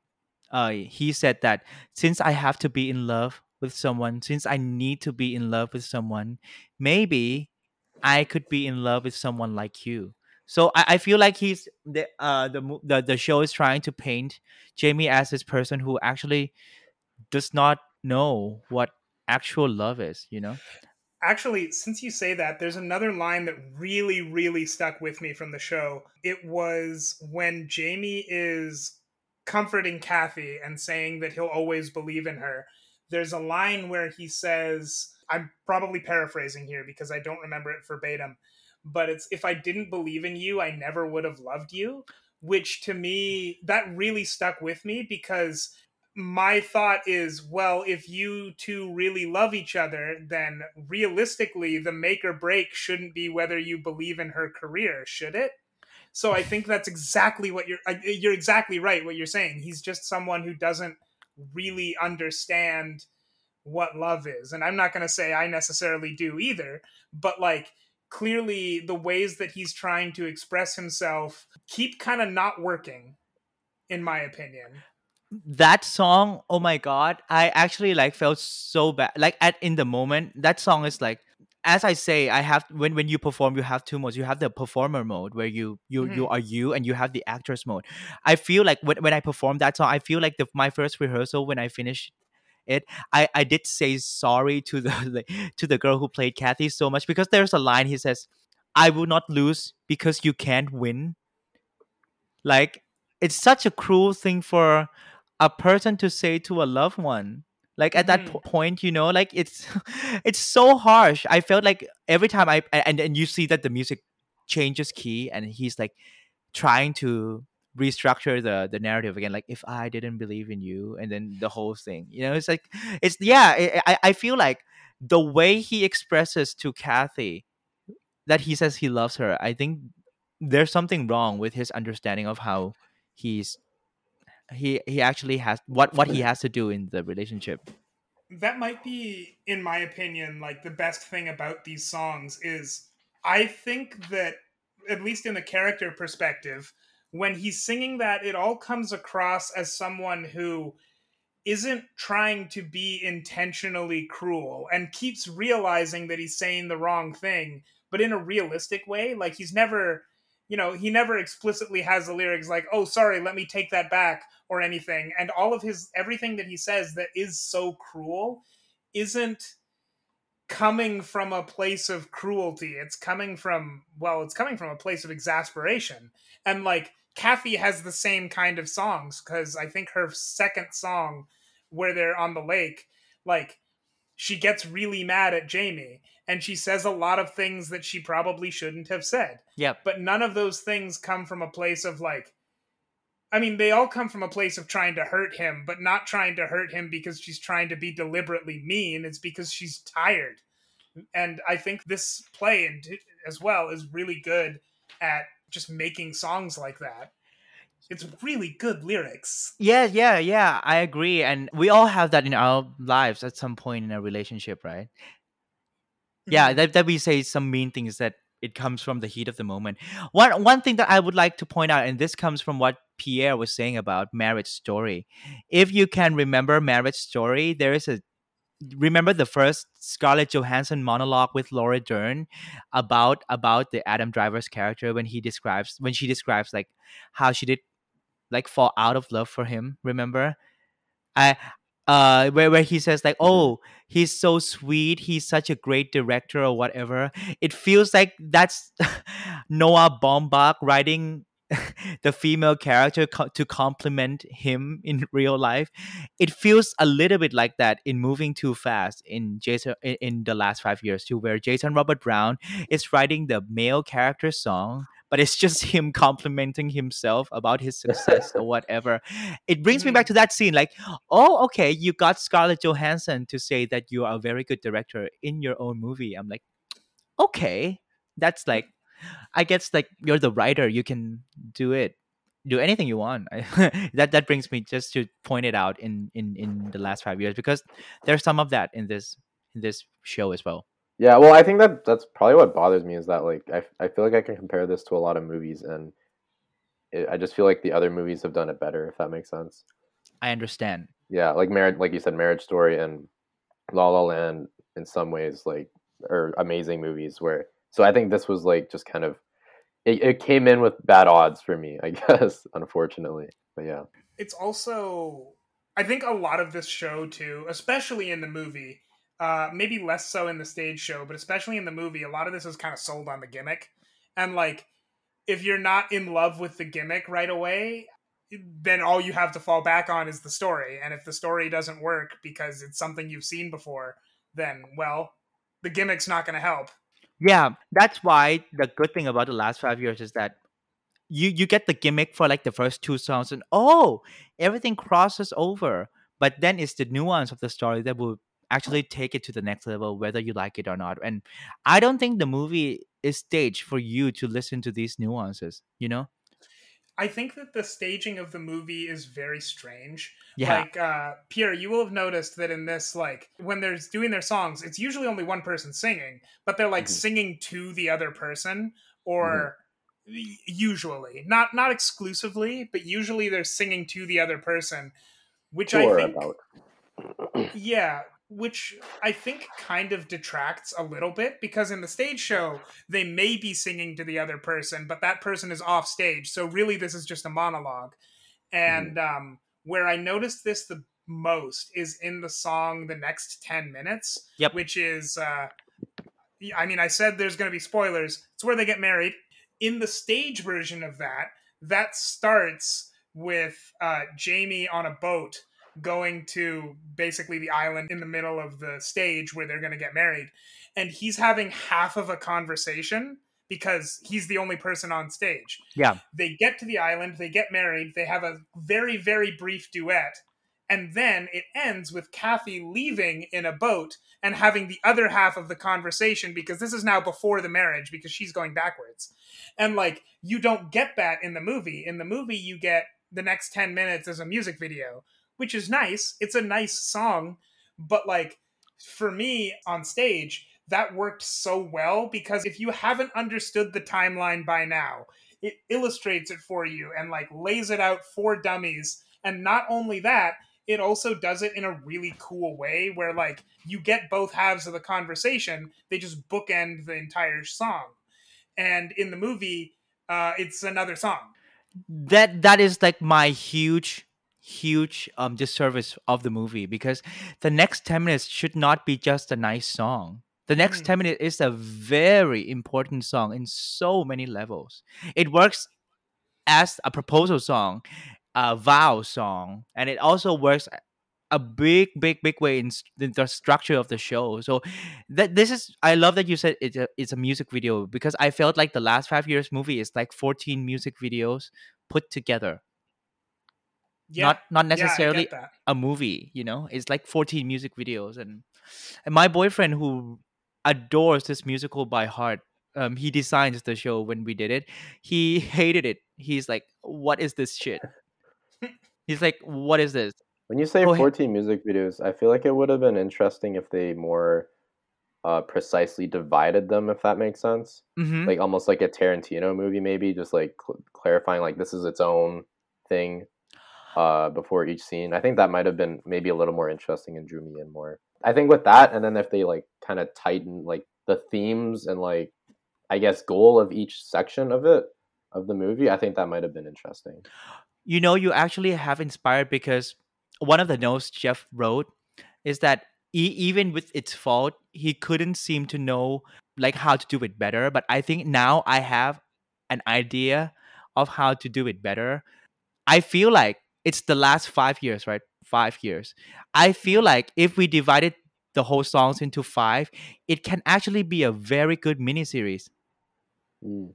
uh, he said that since I have to be in love with someone, since I need to be in love with someone, maybe I could be in love with someone like you. So I, I feel like he's the uh the, the the show is trying to paint Jamie as this person who actually does not know what actual love is, you know? Actually, since you say that, there's another line that really, really stuck with me from the show. It was when Jamie is comforting Kathy and saying that he'll always believe in her. There's a line where he says, I'm probably paraphrasing here because I don't remember it verbatim, but it's if I didn't believe in you, I never would have loved you, which to me, that really stuck with me because my thought is well if you two really love each other then realistically the make or break shouldn't be whether you believe in her career should it? So i think that's exactly what you're you're exactly right what you're saying. He's just someone who doesn't really understand what love is. And i'm not going to say i necessarily do either but like clearly the ways that he's trying to express himself keep kind of not working in my opinion. That song oh my god i actually like felt so bad like at in the moment that song is like as i say i have when when you perform you have two modes. You have the performer mode where you you you Mhm. are you and you have the actress mode. I feel like when, when i perform that song i feel like the my first rehearsal when i finished it i i did say sorry to the to the girl who played kathy so much because there's a line he says i will not lose because you can't win like it's such a cruel thing for a person to say to a loved one like at that Mhm. po- point you know like it's it's so harsh i felt like every time i and and you see that the music changes key and he's like trying to restructure the the narrative again like if i didn't believe in you and then the whole thing you know it's like it's yeah i i feel like the way he expresses to kathy that he says he loves her i think there's something wrong with his understanding of how he's he he actually has what what he has to do in the relationship. That might be in my opinion like the best thing about these songs is i think that at least in the character perspective when he's singing that it all comes across as someone who isn't trying to be intentionally cruel and keeps realizing that he's saying the wrong thing but in a realistic way. Like he's never you know he never explicitly has the lyrics like oh sorry let me take that back or anything. And all of his everything that he says that is so cruel isn't coming from a place of cruelty. It's coming from well it's coming from a place of exasperation. And like kathy has the same kind of songs because i think her second song where they're on the lake like she gets really mad at jamie and she says a lot of things that she probably shouldn't have said yep but none of those things come from a place of like I mean, they all come from a place of trying to hurt him, but not trying to hurt him because she's trying to be deliberately mean. It's because she's tired. And I think this play and as well is really good at just making songs like that. It's really good lyrics. yeah yeah yeah i agree and we all have that in our lives at some point in a relationship right yeah Mhm. that, that we say some mean things that it comes from the heat of the moment one one thing that i would like to point out and this comes from what pierre was saying about marriage story if you can remember marriage story there is a remember the first scarlett johansson monologue with laura dern about about the adam driver's character when he describes when she describes like how she did like fall out of love for him remember? I uh where where he says like oh he's so sweet he's such a great director or whatever. It feels like that's Noah Baumbach writing the female character co- to compliment him in real life it feels a little bit like that in moving too fast in Jason in, in the last 5 years too where Jason Robert Brown is writing the male character song but it's just him complimenting himself about his success or whatever. It brings me mm-hmm. back to that scene like oh okay you got scarlett johansson to say that you are a very good director in your own movie. I'm like okay that's like i guess like you're the writer you can do it do anything you want that that brings me just to point it out in in in the last five years because there's some of that in this in this show as well Yeah, well, I think that that's probably what bothers me is that like I, I feel like I can compare this to a lot of movies and it, I just feel like the other movies have done it better if that makes sense. i understand Yeah, like marriage, like you said, Marriage Story and La La Land in some ways like are amazing movies. Where so I think this was like just kind of it, it came in with bad odds for me, I guess, unfortunately. But yeah, it's also i think a lot of this show too especially in the movie uh maybe less so in the stage show but especially in the movie a lot of this is kind of sold on the gimmick. And like if you're not in love with the gimmick right away then all you have to fall back on is the story. And if the story doesn't work because it's something you've seen before then well the gimmick's not going to help Yeah, that's why the good thing about the last five years is that you you get the gimmick for like the first two songs, and oh, everything crosses over. but then it's the nuance of the story that will actually take it to the next level whether you like it or not and i don't think the movie is staged for you to listen to these nuances you know I think that the staging of the movie is very strange. Yeah. Like uh Pierre, you will have noticed that in this like when they're doing their songs, it's usually only one person singing, but they're like Mhm. singing to the other person or y- usually, not not exclusively, but usually they're singing to the other person, which I Or think about. yeah, which I think kind of detracts a little bit because in the stage show, they may be singing to the other person, but that person is off stage. So really, this is just a monologue. And um, where I noticed this the most is in the song The Next 10 Minutes, Yep. which is, uh, I mean, I said there's going to be spoilers. It's where they get married. In the stage version of that, that starts with uh, Jamie on a boat going to basically the island in the middle of the stage where they're going to get married. And he's having half of a conversation because he's the only person on stage. Yeah. They get to the island, they get married, they have a very, very brief duet. And then it ends with Kathy leaving in a boat and having the other half of the conversation because this is now before the marriage because she's going backwards. And like, you don't get that in the movie. In the movie, you get the next 10 minutes as a music video, which is nice. It's a nice song. But like, for me on stage, that worked so well because if you haven't understood the timeline by now, it illustrates it for you and like lays it out for dummies. And not only that, it also does it in a really cool way where like you get both halves of the conversation, they just bookend the entire song. And in the movie, uh, it's another song. that that is like my huge huge um disservice of the movie because the next 10 minutes should not be just a nice song. The next Mhm. 10 minutes is a very important song in so many levels. It works as a proposal song a vow song and it also works a- big big big way in, in the structure of the show. So that this is i love that you said it's a, it's a music video because i felt like the last five years movie is like 14 music videos put together Yeah. not not necessarily get that. a movie you know it's like 14 music videos and and my boyfriend who adores this musical by heart um he designs the show when we did it he hated it he's like what is this shit he's like what is this When you say Go ahead. 14 music videos, I feel like it would have been interesting if they more uh, precisely divided them, if that makes sense. mm-hmm. Like almost like a Tarantino movie, maybe just like cl- clarifying like this is its own thing uh, before each scene. I think that might have been maybe a little more interesting and drew me in more. I think with that, and then if they like kind of tighten like the themes and like I guess goal of each section of it of the movie, I think that might have been interesting. you know you actually have inspired because one of the notes jeff wrote is that e- even with its fault he couldn't seem to know like how to do it better but i think now i have an idea of how to do it better i feel like it's the last five years right five years i feel like if we divided the whole songs into five it can actually be a very good miniseries Mm.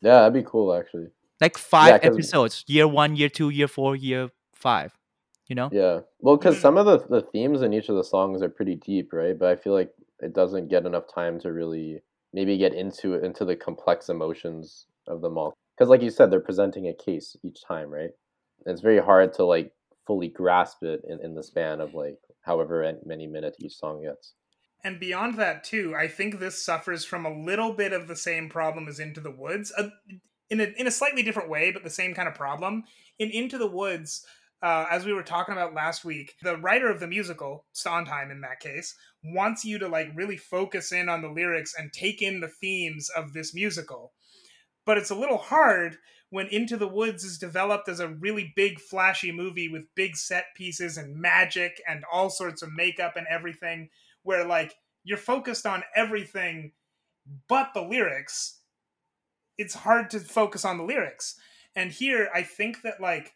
Yeah, that'd be cool actually. like five 'cause- episodes year one year two year four year five you know Yeah. Well, because some of the, the themes in each of the songs are pretty deep, right? But I feel like it doesn't get enough time to really maybe get into it, into the complex emotions of them all. Because, like you said, they're presenting a case each time, right? It's very hard to like fully grasp it in, in the span of like however many minutes each song gets. And beyond that, too, I think this suffers from a little bit of the same problem as Into the Woods, uh, in a in a slightly different way, but the same kind of problem. In Into the Woods, uh, as we were talking about last week, the writer of the musical, Sondheim, in that case, wants you to like really focus in on the lyrics and take in the themes of this musical. But it's a little hard when Into the Woods is developed as a really big, flashy movie with big set pieces and magic and all sorts of makeup and everything where like you're focused on everything but the lyrics it's hard to focus on the lyrics. And here i think that like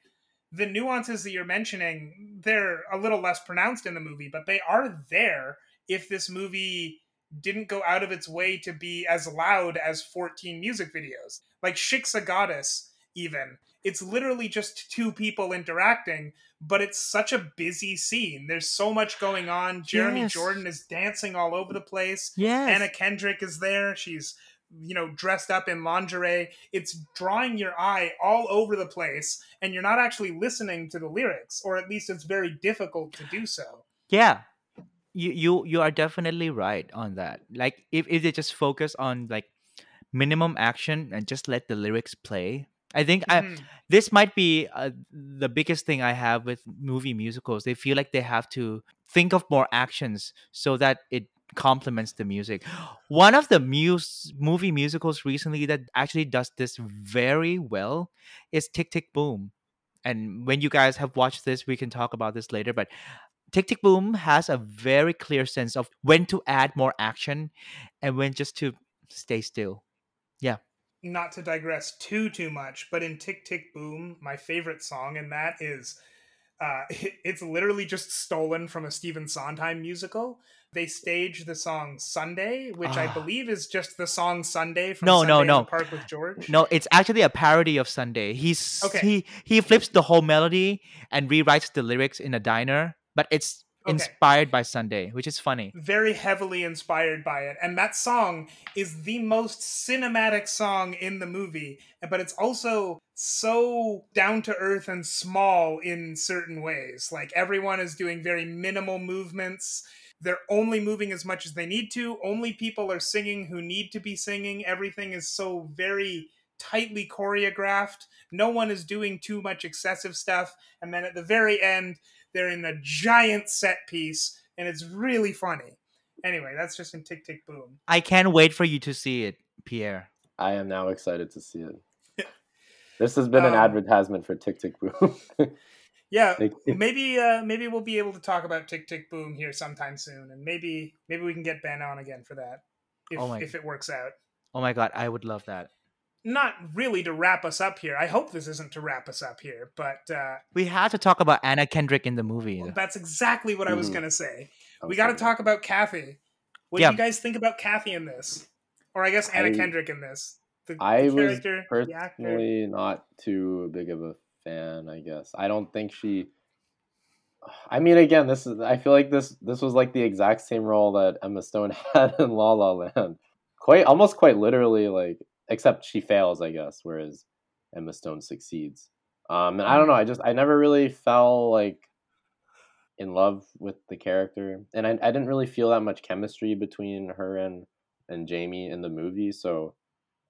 the nuances that you're mentioning they're a little less pronounced in the movie but they are there if this movie didn't go out of its way to be as loud as 14 music videos like shiksa goddess even. It's literally just two people interacting, but it's such a busy scene. There's so much going on. Jeremy Yes. Jordan is dancing all over the place. Yes. Anna Kendrick is there. She's you know dressed up in lingerie. It's drawing your eye all over the place and you're not actually listening to the lyrics or at least it's very difficult to do so. Yeah. You you you are definitely right on that. Like if, if they just focus on like minimum action and just let the lyrics play. I think I Mhm. this might be uh, the biggest thing I have with movie musicals. They feel like they have to think of more actions so that it complements the music. One of the mus- movie musicals recently that actually does this very well is Tick Tick Boom. And when you guys have watched this, we can talk about this later. But Tick Tick Boom has a very clear sense of when to add more action and when just to stay still. Yeah. Not to digress too too much, but in Tick Tick Boom, my favorite song in that is uh, it's literally just stolen from a Stephen Sondheim musical. They stage the song Sunday, which I Ah. believe is just the song Sunday from No, Sunday no, in the no. Park with George. No, it's actually a parody of Sunday. He's Okay. he he flips the whole melody and rewrites the lyrics in a diner, but it's Okay. inspired by Sunday, which is funny. very heavily inspired by it. And that song is the most cinematic song in the movie, but it's also so down to earth and small in certain ways. Like everyone is doing very minimal movements. They're only moving as much as they need to. Only people are singing who need to be singing. Everything is so very tightly choreographed. No one is doing too much excessive stuff. And then at the very end, they're in a giant set piece, and it's really funny. Anyway, that's just in Tick Tick Boom. I can't wait for you to see it, Pierre. I am now excited to see it. This has been an Um, advertisement for Tick Tick Boom. Yeah, Tick Tick- maybe uh, maybe we'll be able to talk about Tick Tick Boom here sometime soon, and maybe maybe we can get Ben on again for that if Oh my- if it works out. Oh my god, I would love that. Not really to wrap us up here. I hope this isn't to wrap us up here, but uh, We had to talk about Anna Kendrick in the movie. that's exactly what I was Mhm. gonna say. I we got to talk about Kathy. What Yeah. do you guys think about Kathy in this? Or I guess Anna I- Kendrick in this. The, I the was character, the personally not too big of a fan. I guess I don't think she. I mean, again, this is. I feel like this. This was like the exact same role that Emma Stone had in La La Land. Quite, almost quite literally, like except she fails, I guess, whereas Emma Stone succeeds. Um, and I don't know. I just I never really fell like in love with the character, and I, I didn't really feel that much chemistry between her and and Jamie in the movie. So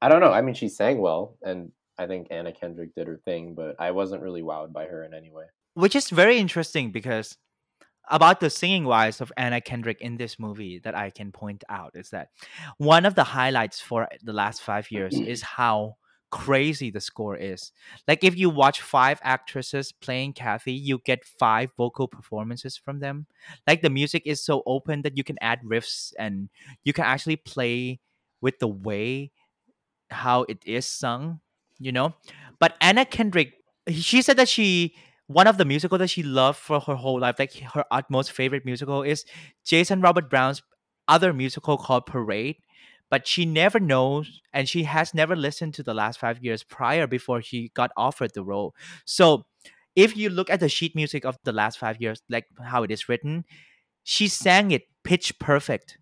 I don't know. I mean, she sang well, and I think Anna Kendrick did her thing, but I wasn't really wowed by her in any way. which is very interesting because about the singing wise of Anna Kendrick in this movie that I can point out is that one of the highlights for the last five years is how crazy the score is. Like if you watch five actresses playing Kathy, you get five vocal performances from them. Like the music is so open that you can add riffs and you can actually play with the way how it is sung, you know? But Anna Kendrick, she said that she one of the musical that she loved for her whole life, like her utmost favorite musical, is Jason Robert Brown's other musical called Parade. But she never knows, and she has never listened to the last five years prior before she got offered the role. So, if you look at the sheet music of the last five years, like how it is written, she sang it pitch perfect.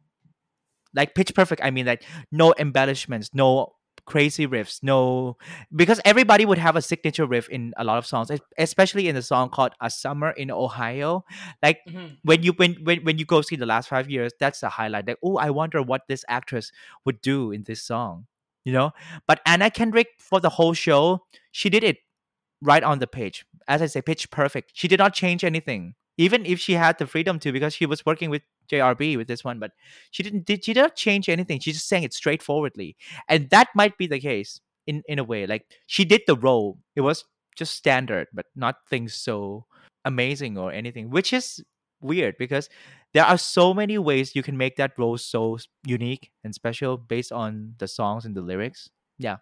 Like pitch perfect, I mean, like no embellishments, no crazy riffs, no because everybody would have a signature riff in a lot of songs, especially in the song called "A Summer in Ohio." Like Mhm. when you when, when when you go see the last five years, that's the highlight. Like, oh, I wonder what this actress would do in this song, you know. But Anna Kendrick for the whole show, she did it right on the page. As I say, pitch perfect. She did not change anything, even if she had the freedom to, because she was working with JRB with this one. But she didn't. Did she did not change anything? She just sang it straightforwardly, and that might be the case in in a way. Like she did the role. It was just standard, but not things so amazing or anything, which is weird because there are so many ways you can make that role so unique and special based on the songs and the lyrics. Yeah.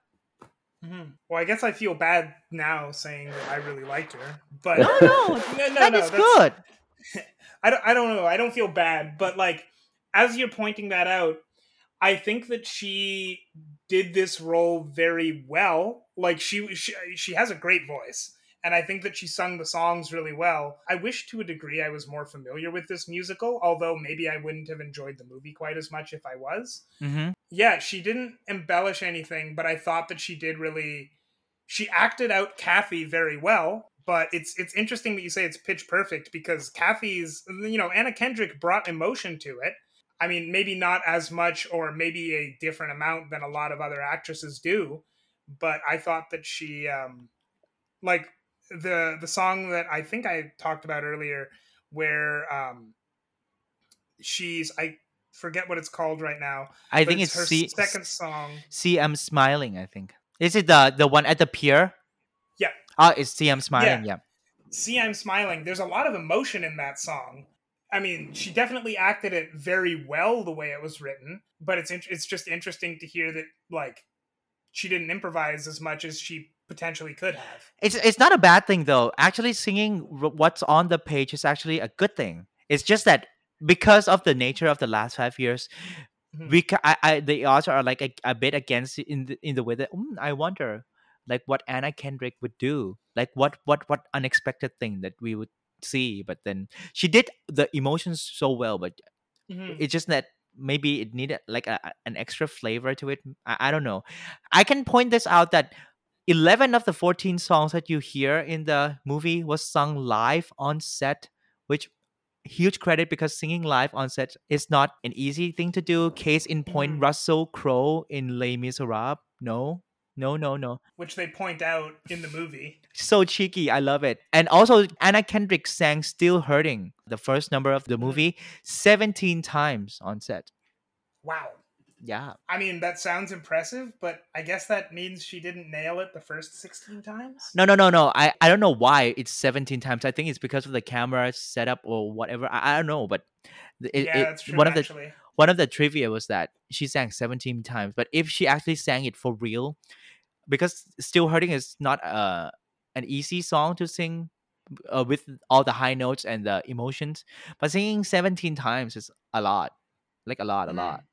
Mhm. Well, I guess I feel bad now saying that I really liked her, but No, no, no, no, that no, is that's- good. I don't, I don't know. I don't feel bad, but like as you're pointing that out, I think that she did this role very well. Like she she she has a great voice. And I think that she sung the songs really well. I wish to a degree I was more familiar with this musical, although maybe I wouldn't have enjoyed the movie quite as much if I was. Mm-hmm. Yeah, she didn't embellish anything, but I thought that she did really she acted out Kathy very well. But it's it's interesting that you say it's pitch perfect because Kathy's you know, Anna Kendrick brought emotion to it. I mean, maybe not as much or maybe a different amount than a lot of other actresses do, but I thought that she um like the the song that I think I talked about earlier where um she's I forget what it's called right now. I think it's her see, second song. see I'm smiling. I think is it the the one at the pier? Yeah. Oh, it's see I'm smiling. Yeah. See I'm smiling. There's a lot of emotion in that song. I mean, she definitely acted it very well the way it was written, but it's int- it's just interesting to hear that like she didn't improvise as much as she potentially could have. It's it's not a bad thing though. Actually, singing what's on the page is actually a good thing. It's just that because of the nature of the last five years, Mhm. we ca- I, I the odds are like a, a bit against in the in the way that "Hmm, I wonder like what Anna Kendrick would do, like what what what unexpected thing that we would see. But then she did the emotions so well, but Mhm. it's just that maybe it needed like a, an extra flavor to it I, I don't know i can point this out that 11 of the 14 songs that you hear in the movie was sung live on set which huge credit because singing live on set is not an easy thing to do case in point Mhm. russell crowe in les miserables no no no no Which they point out in the movie. so cheeky. I love it. And also, Anna Kendrick sang Still Hurting, the first number of the mm-hmm. movie, 17 times on set. Wow. Yeah. I mean, that sounds impressive, but I guess that means she didn't nail it the first 16 times? No, no, no, no. I, I don't know why it's 17 times. I think it's because of the camera setup or whatever. I, I don't know. But it, yeah, that's true, one of the one of the trivia was that she sang 17 times. But if she actually sang it for real, because Still Hurting is not uh, an easy song to sing uh, with all the high notes and the emotions, but singing 17 times is a lot. Like a lot, a Mhm. lot.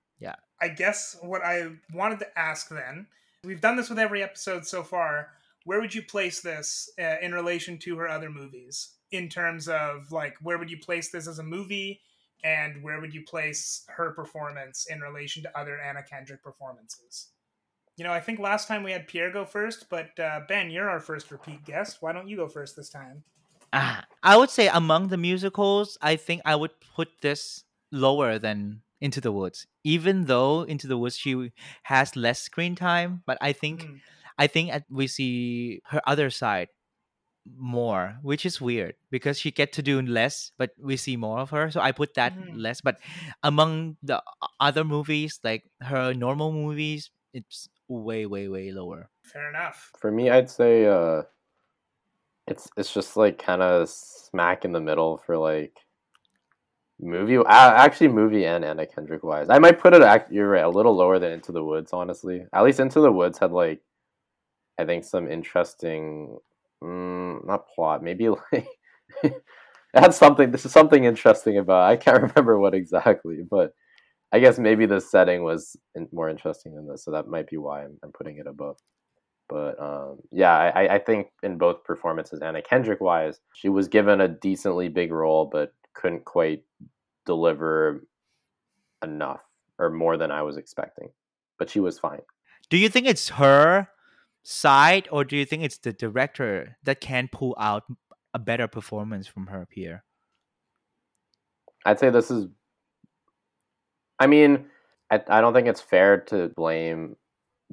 I guess what I wanted to ask then, we've done this with every episode so far. Where would you place this uh, in relation to her other movies? In terms of, like, where would you place this as a movie? And where would you place her performance in relation to other Anna Kendrick performances? You know, I think last time we had Pierre go first, but uh, Ben, you're our first repeat guest. Why don't you go first this time? Ah, I would say among the musicals, I think I would put this lower than Into the Woods. Even though Into the Woods she has less screen time, but I think Mm. I think we see her other side more, which is weird because she get to do less, but we see more of her. So I put that Mhm. less. But among the other movies, like her normal movies, it's way, way, way lower. Fair enough. For me, I'd say uh, it's it's just like kind of smack in the middle for like movie. Uh, actually, movie and Anna Kendrick wise, I might put it. act- You're right, a little lower than Into the Woods. Honestly, at least Into the Woods had like, I think some interesting, mm, not plot, maybe like. it had something. This is something interesting about. I can't remember what exactly, but I guess maybe the setting was in, more interesting than this, so that might be why I'm, I'm putting it above. But um, yeah, I, I- I think in both performances, Anna Kendrick wise, she was given a decently big role, but couldn't quite deliver enough or more than I was expecting. But she was fine. Do you think it's her side, or do you think it's the director that can pull out a better performance from her here? I'd say this is. I mean, I, I don't think it's fair to blame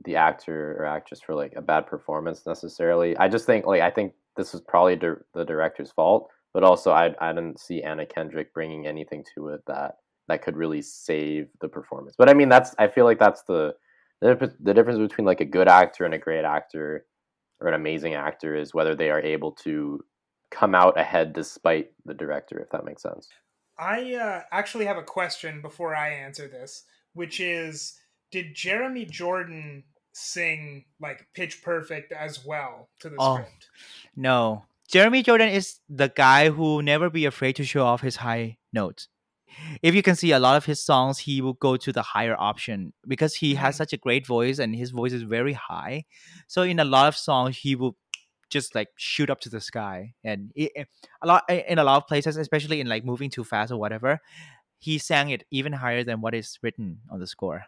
the actor or actress for like a bad performance necessarily. I just think like I think this is probably dir- the director's fault, but also I I didn't see Anna Kendrick bringing anything to it that that could really save the performance. But I mean, that's I feel like that's the the, the difference between like a good actor and a great actor or an amazing actor is whether they are able to come out ahead despite the director, if that makes sense. I uh, actually have a question before I answer this, which is Did Jeremy Jordan sing like pitch perfect as well to the Oh. script? No. Jeremy Jordan is the guy who never be afraid to show off his high notes. if you can see a lot of his songs, he will go to the higher option because he has Mhm. such a great voice and his voice is very high. So in a lot of songs, he will just like shoot up to the sky and it, it- a lot in a lot of places especially in like moving too fast or whatever he sang it even higher than what is written on the score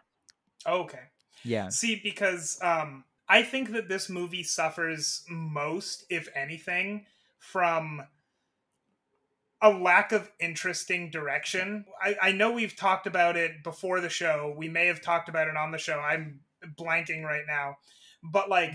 Okay. yeah See, because um, I think that this movie suffers most, if anything, from a lack of interesting direction. I, I know we've talked about it before the show. We may have talked about it on the show. I'm blanking right now. But like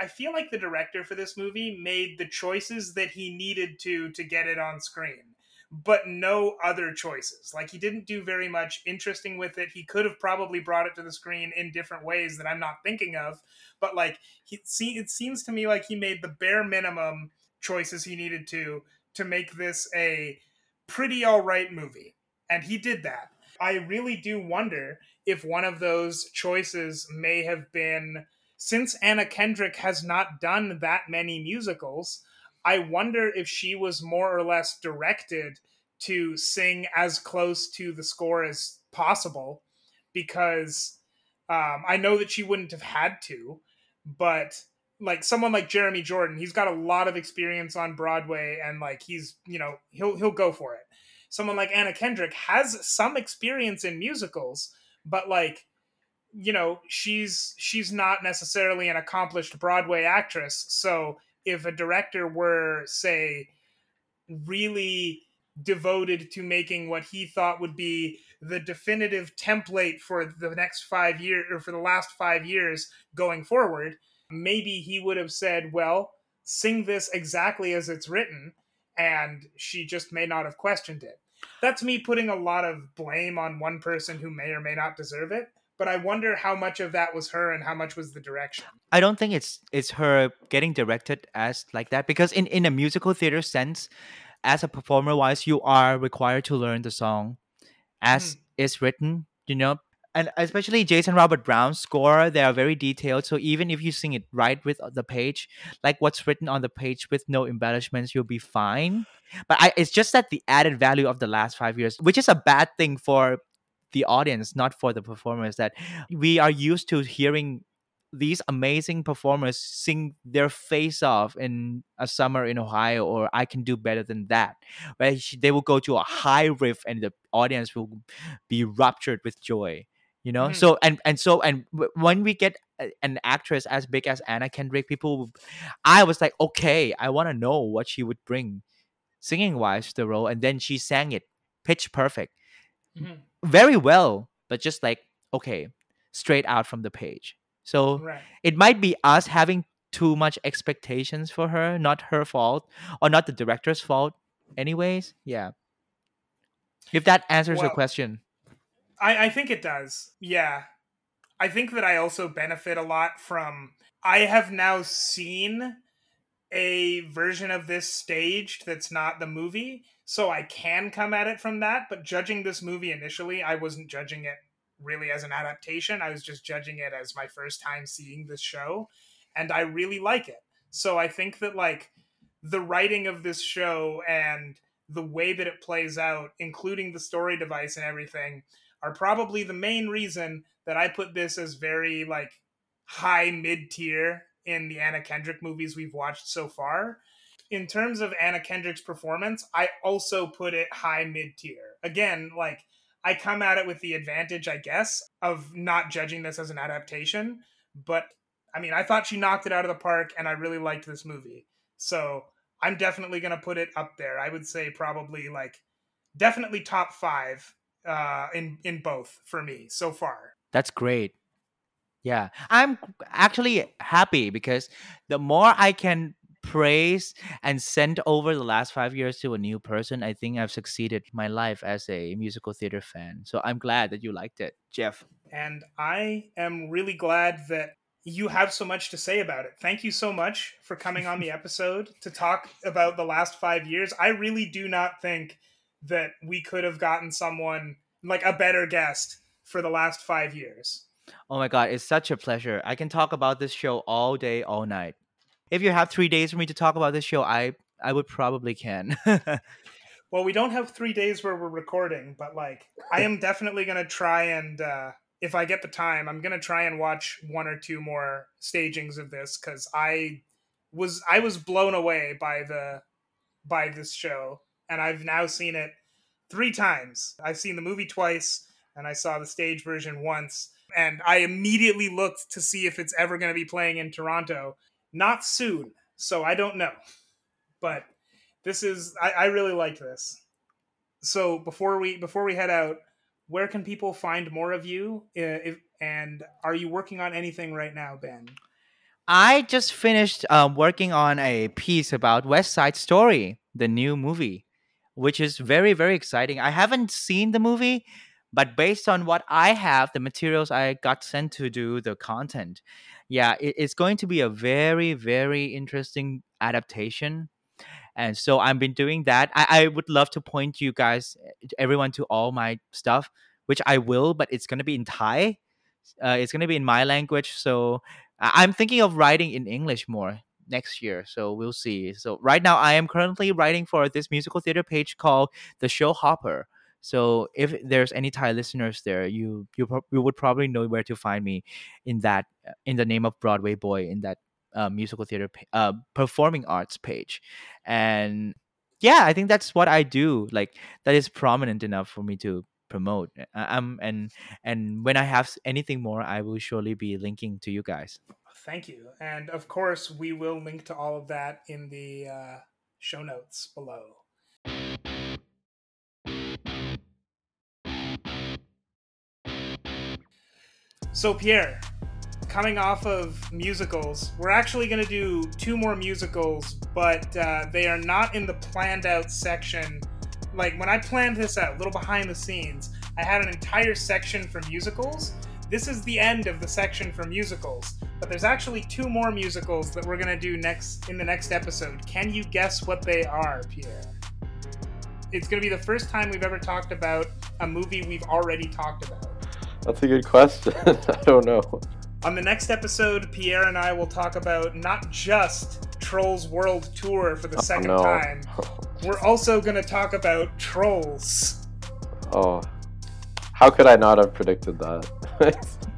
I feel like the director for this movie made the choices that he needed to to get it on screen, but no other choices. Like he didn't do very much interesting with it. He could have probably brought it to the screen in different ways that I'm not thinking of, but like he see it seems to me like he made the bare minimum choices he needed to to make this a pretty all right movie. And he did that. I really do wonder if one of those choices may have been since Anna Kendrick has not done that many musicals, I wonder if she was more or less directed to sing as close to the score as possible because um, I know that she wouldn't have had to, but like someone like Jeremy Jordan, he's got a lot of experience on Broadway and like he's, you know, he'll he'll go for it. Someone like Anna Kendrick has some experience in musicals, but like you know, she's she's not necessarily an accomplished Broadway actress. So if a director were say really devoted to making what he thought would be the definitive template for the next 5 years or for the last 5 years going forward, maybe he would have said, "Well, sing this exactly as it's written." And she just may not have questioned it. That's me putting a lot of blame on one person who may or may not deserve it, but I wonder how much of that was her and how much was the direction. i don't think it's it's her getting directed as like that because in in a musical theater sense as a performer wise you are required to learn the song as hmm. is written you know? And especially jason robert brown's score they are very detailed. So even if you sing it right with the page like what's written on the page with no embellishments you'll be fine. But I, it's just that the added value of the last five years which is a bad thing for the audience not for the performers that we are used to hearing these amazing performers sing their face off in a summer in Ohio or I can do better than that where they will go to a high riff and the audience will be ruptured with joy you know Mhm. so and and so and w- when we get an actress as big as Anna Kendrick people I was like okay I want to know what she would bring singing wise to the role and then she sang it pitch perfect Mhm. Very well but just like okay straight out from the page so Right. it might be us having too much expectations for her not her fault or not the director's fault anyways yeah if that answers your question I, I think it does. Yeah. I think that I also benefit a lot from I have now seen a version of this staged that's not the movie, so I can come at it from that, but judging this movie initially, I wasn't judging it really as an adaptation. I was just judging it as my first time seeing this show, and I really like it. So I think that like the writing of this show and the way that it plays out, including the story device and everything, are probably the main reason that I put this as very like high mid tier in the Anna Kendrick movies we've watched so far. In terms of Anna Kendrick's performance, I also put it high mid tier. Again, like I come at it with the advantage, I guess, of not judging this as an adaptation, but I mean, I thought she knocked it out of the park and I really liked this movie. So, I'm definitely going to put it up there. I would say probably like definitely top 5 uh in in both for me so far. That's great. Yeah. I'm actually happy because the more I can praise and send over the last five years to a new person, I think I've succeeded my life as a musical theater fan. So I'm glad that you liked it, Jeff. And I am really glad that you have so much to say about it. Thank you so much for coming on the episode to talk about the last 5 years. I really do not think that we could have gotten someone like a better guest for the last 5 years. Oh my God, it's such a pleasure. I can talk about this show all day, all night. If you have three days for me to talk about this show, I I would probably can. Well, we don't have three days where we're recording, but like, I am definitely gonna try and uh, if I get the time, I'm gonna try and watch one or two more stagings of this because I was I was blown away by the by this show, and I've now seen it three times. I've seen the movie twice, and I saw the stage version once, and I immediately looked to see if it's ever going to be playing in Toronto. Not soon, so I don't know, but this is I, I really like this. So before we before we head out, where can people find more of you? If, and are you working on anything right now, Ben? I just finished um, working on a piece about West Side Story, the new movie, which is very, very exciting. I haven't seen the movie, but based on what I have, the materials I got sent to do the content, yeah, it, it's going to be a very, very interesting adaptation. And so I've been doing that. I, I would love to point you guys, everyone, to all my stuff, which I will, but it's going to be in Thai. Uh, it's going to be in my language. So I'm thinking of writing in English more next year. So we'll see. So right now, I am currently writing for this musical theater page called The Show Hopper. So if there's any Thai listeners there, you you pro- you would probably know where to find me in that uh, in the name of Broadway Boy in that uh, musical theater uh, performing arts page, and yeah, I think that's what I do. Like that is prominent enough for me to promote. I- I'm and and when I have anything more, I will surely be linking to you guys. Thank you. And of course, we will link to all of that in the uh, show notes below. So, Pierre, coming off of musicals, we're actually going to do two more musicals, but uh, they are not in the planned out section. Like, when I planned this out, a little behind the scenes, I had an entire section for musicals. This is the end of the section for musicals, but there's actually two more musicals that we're going to do next in the next episode. Can you guess what they are, Pierre? It's going to be the first time we've ever talked about a movie we've already talked about. That's a good question. I don't know. On the next episode, Pierre and I will talk about not just Trolls World Tour for the oh, second oh, no. time. We're also going to talk about Trolls. Oh, how could I not have predicted that?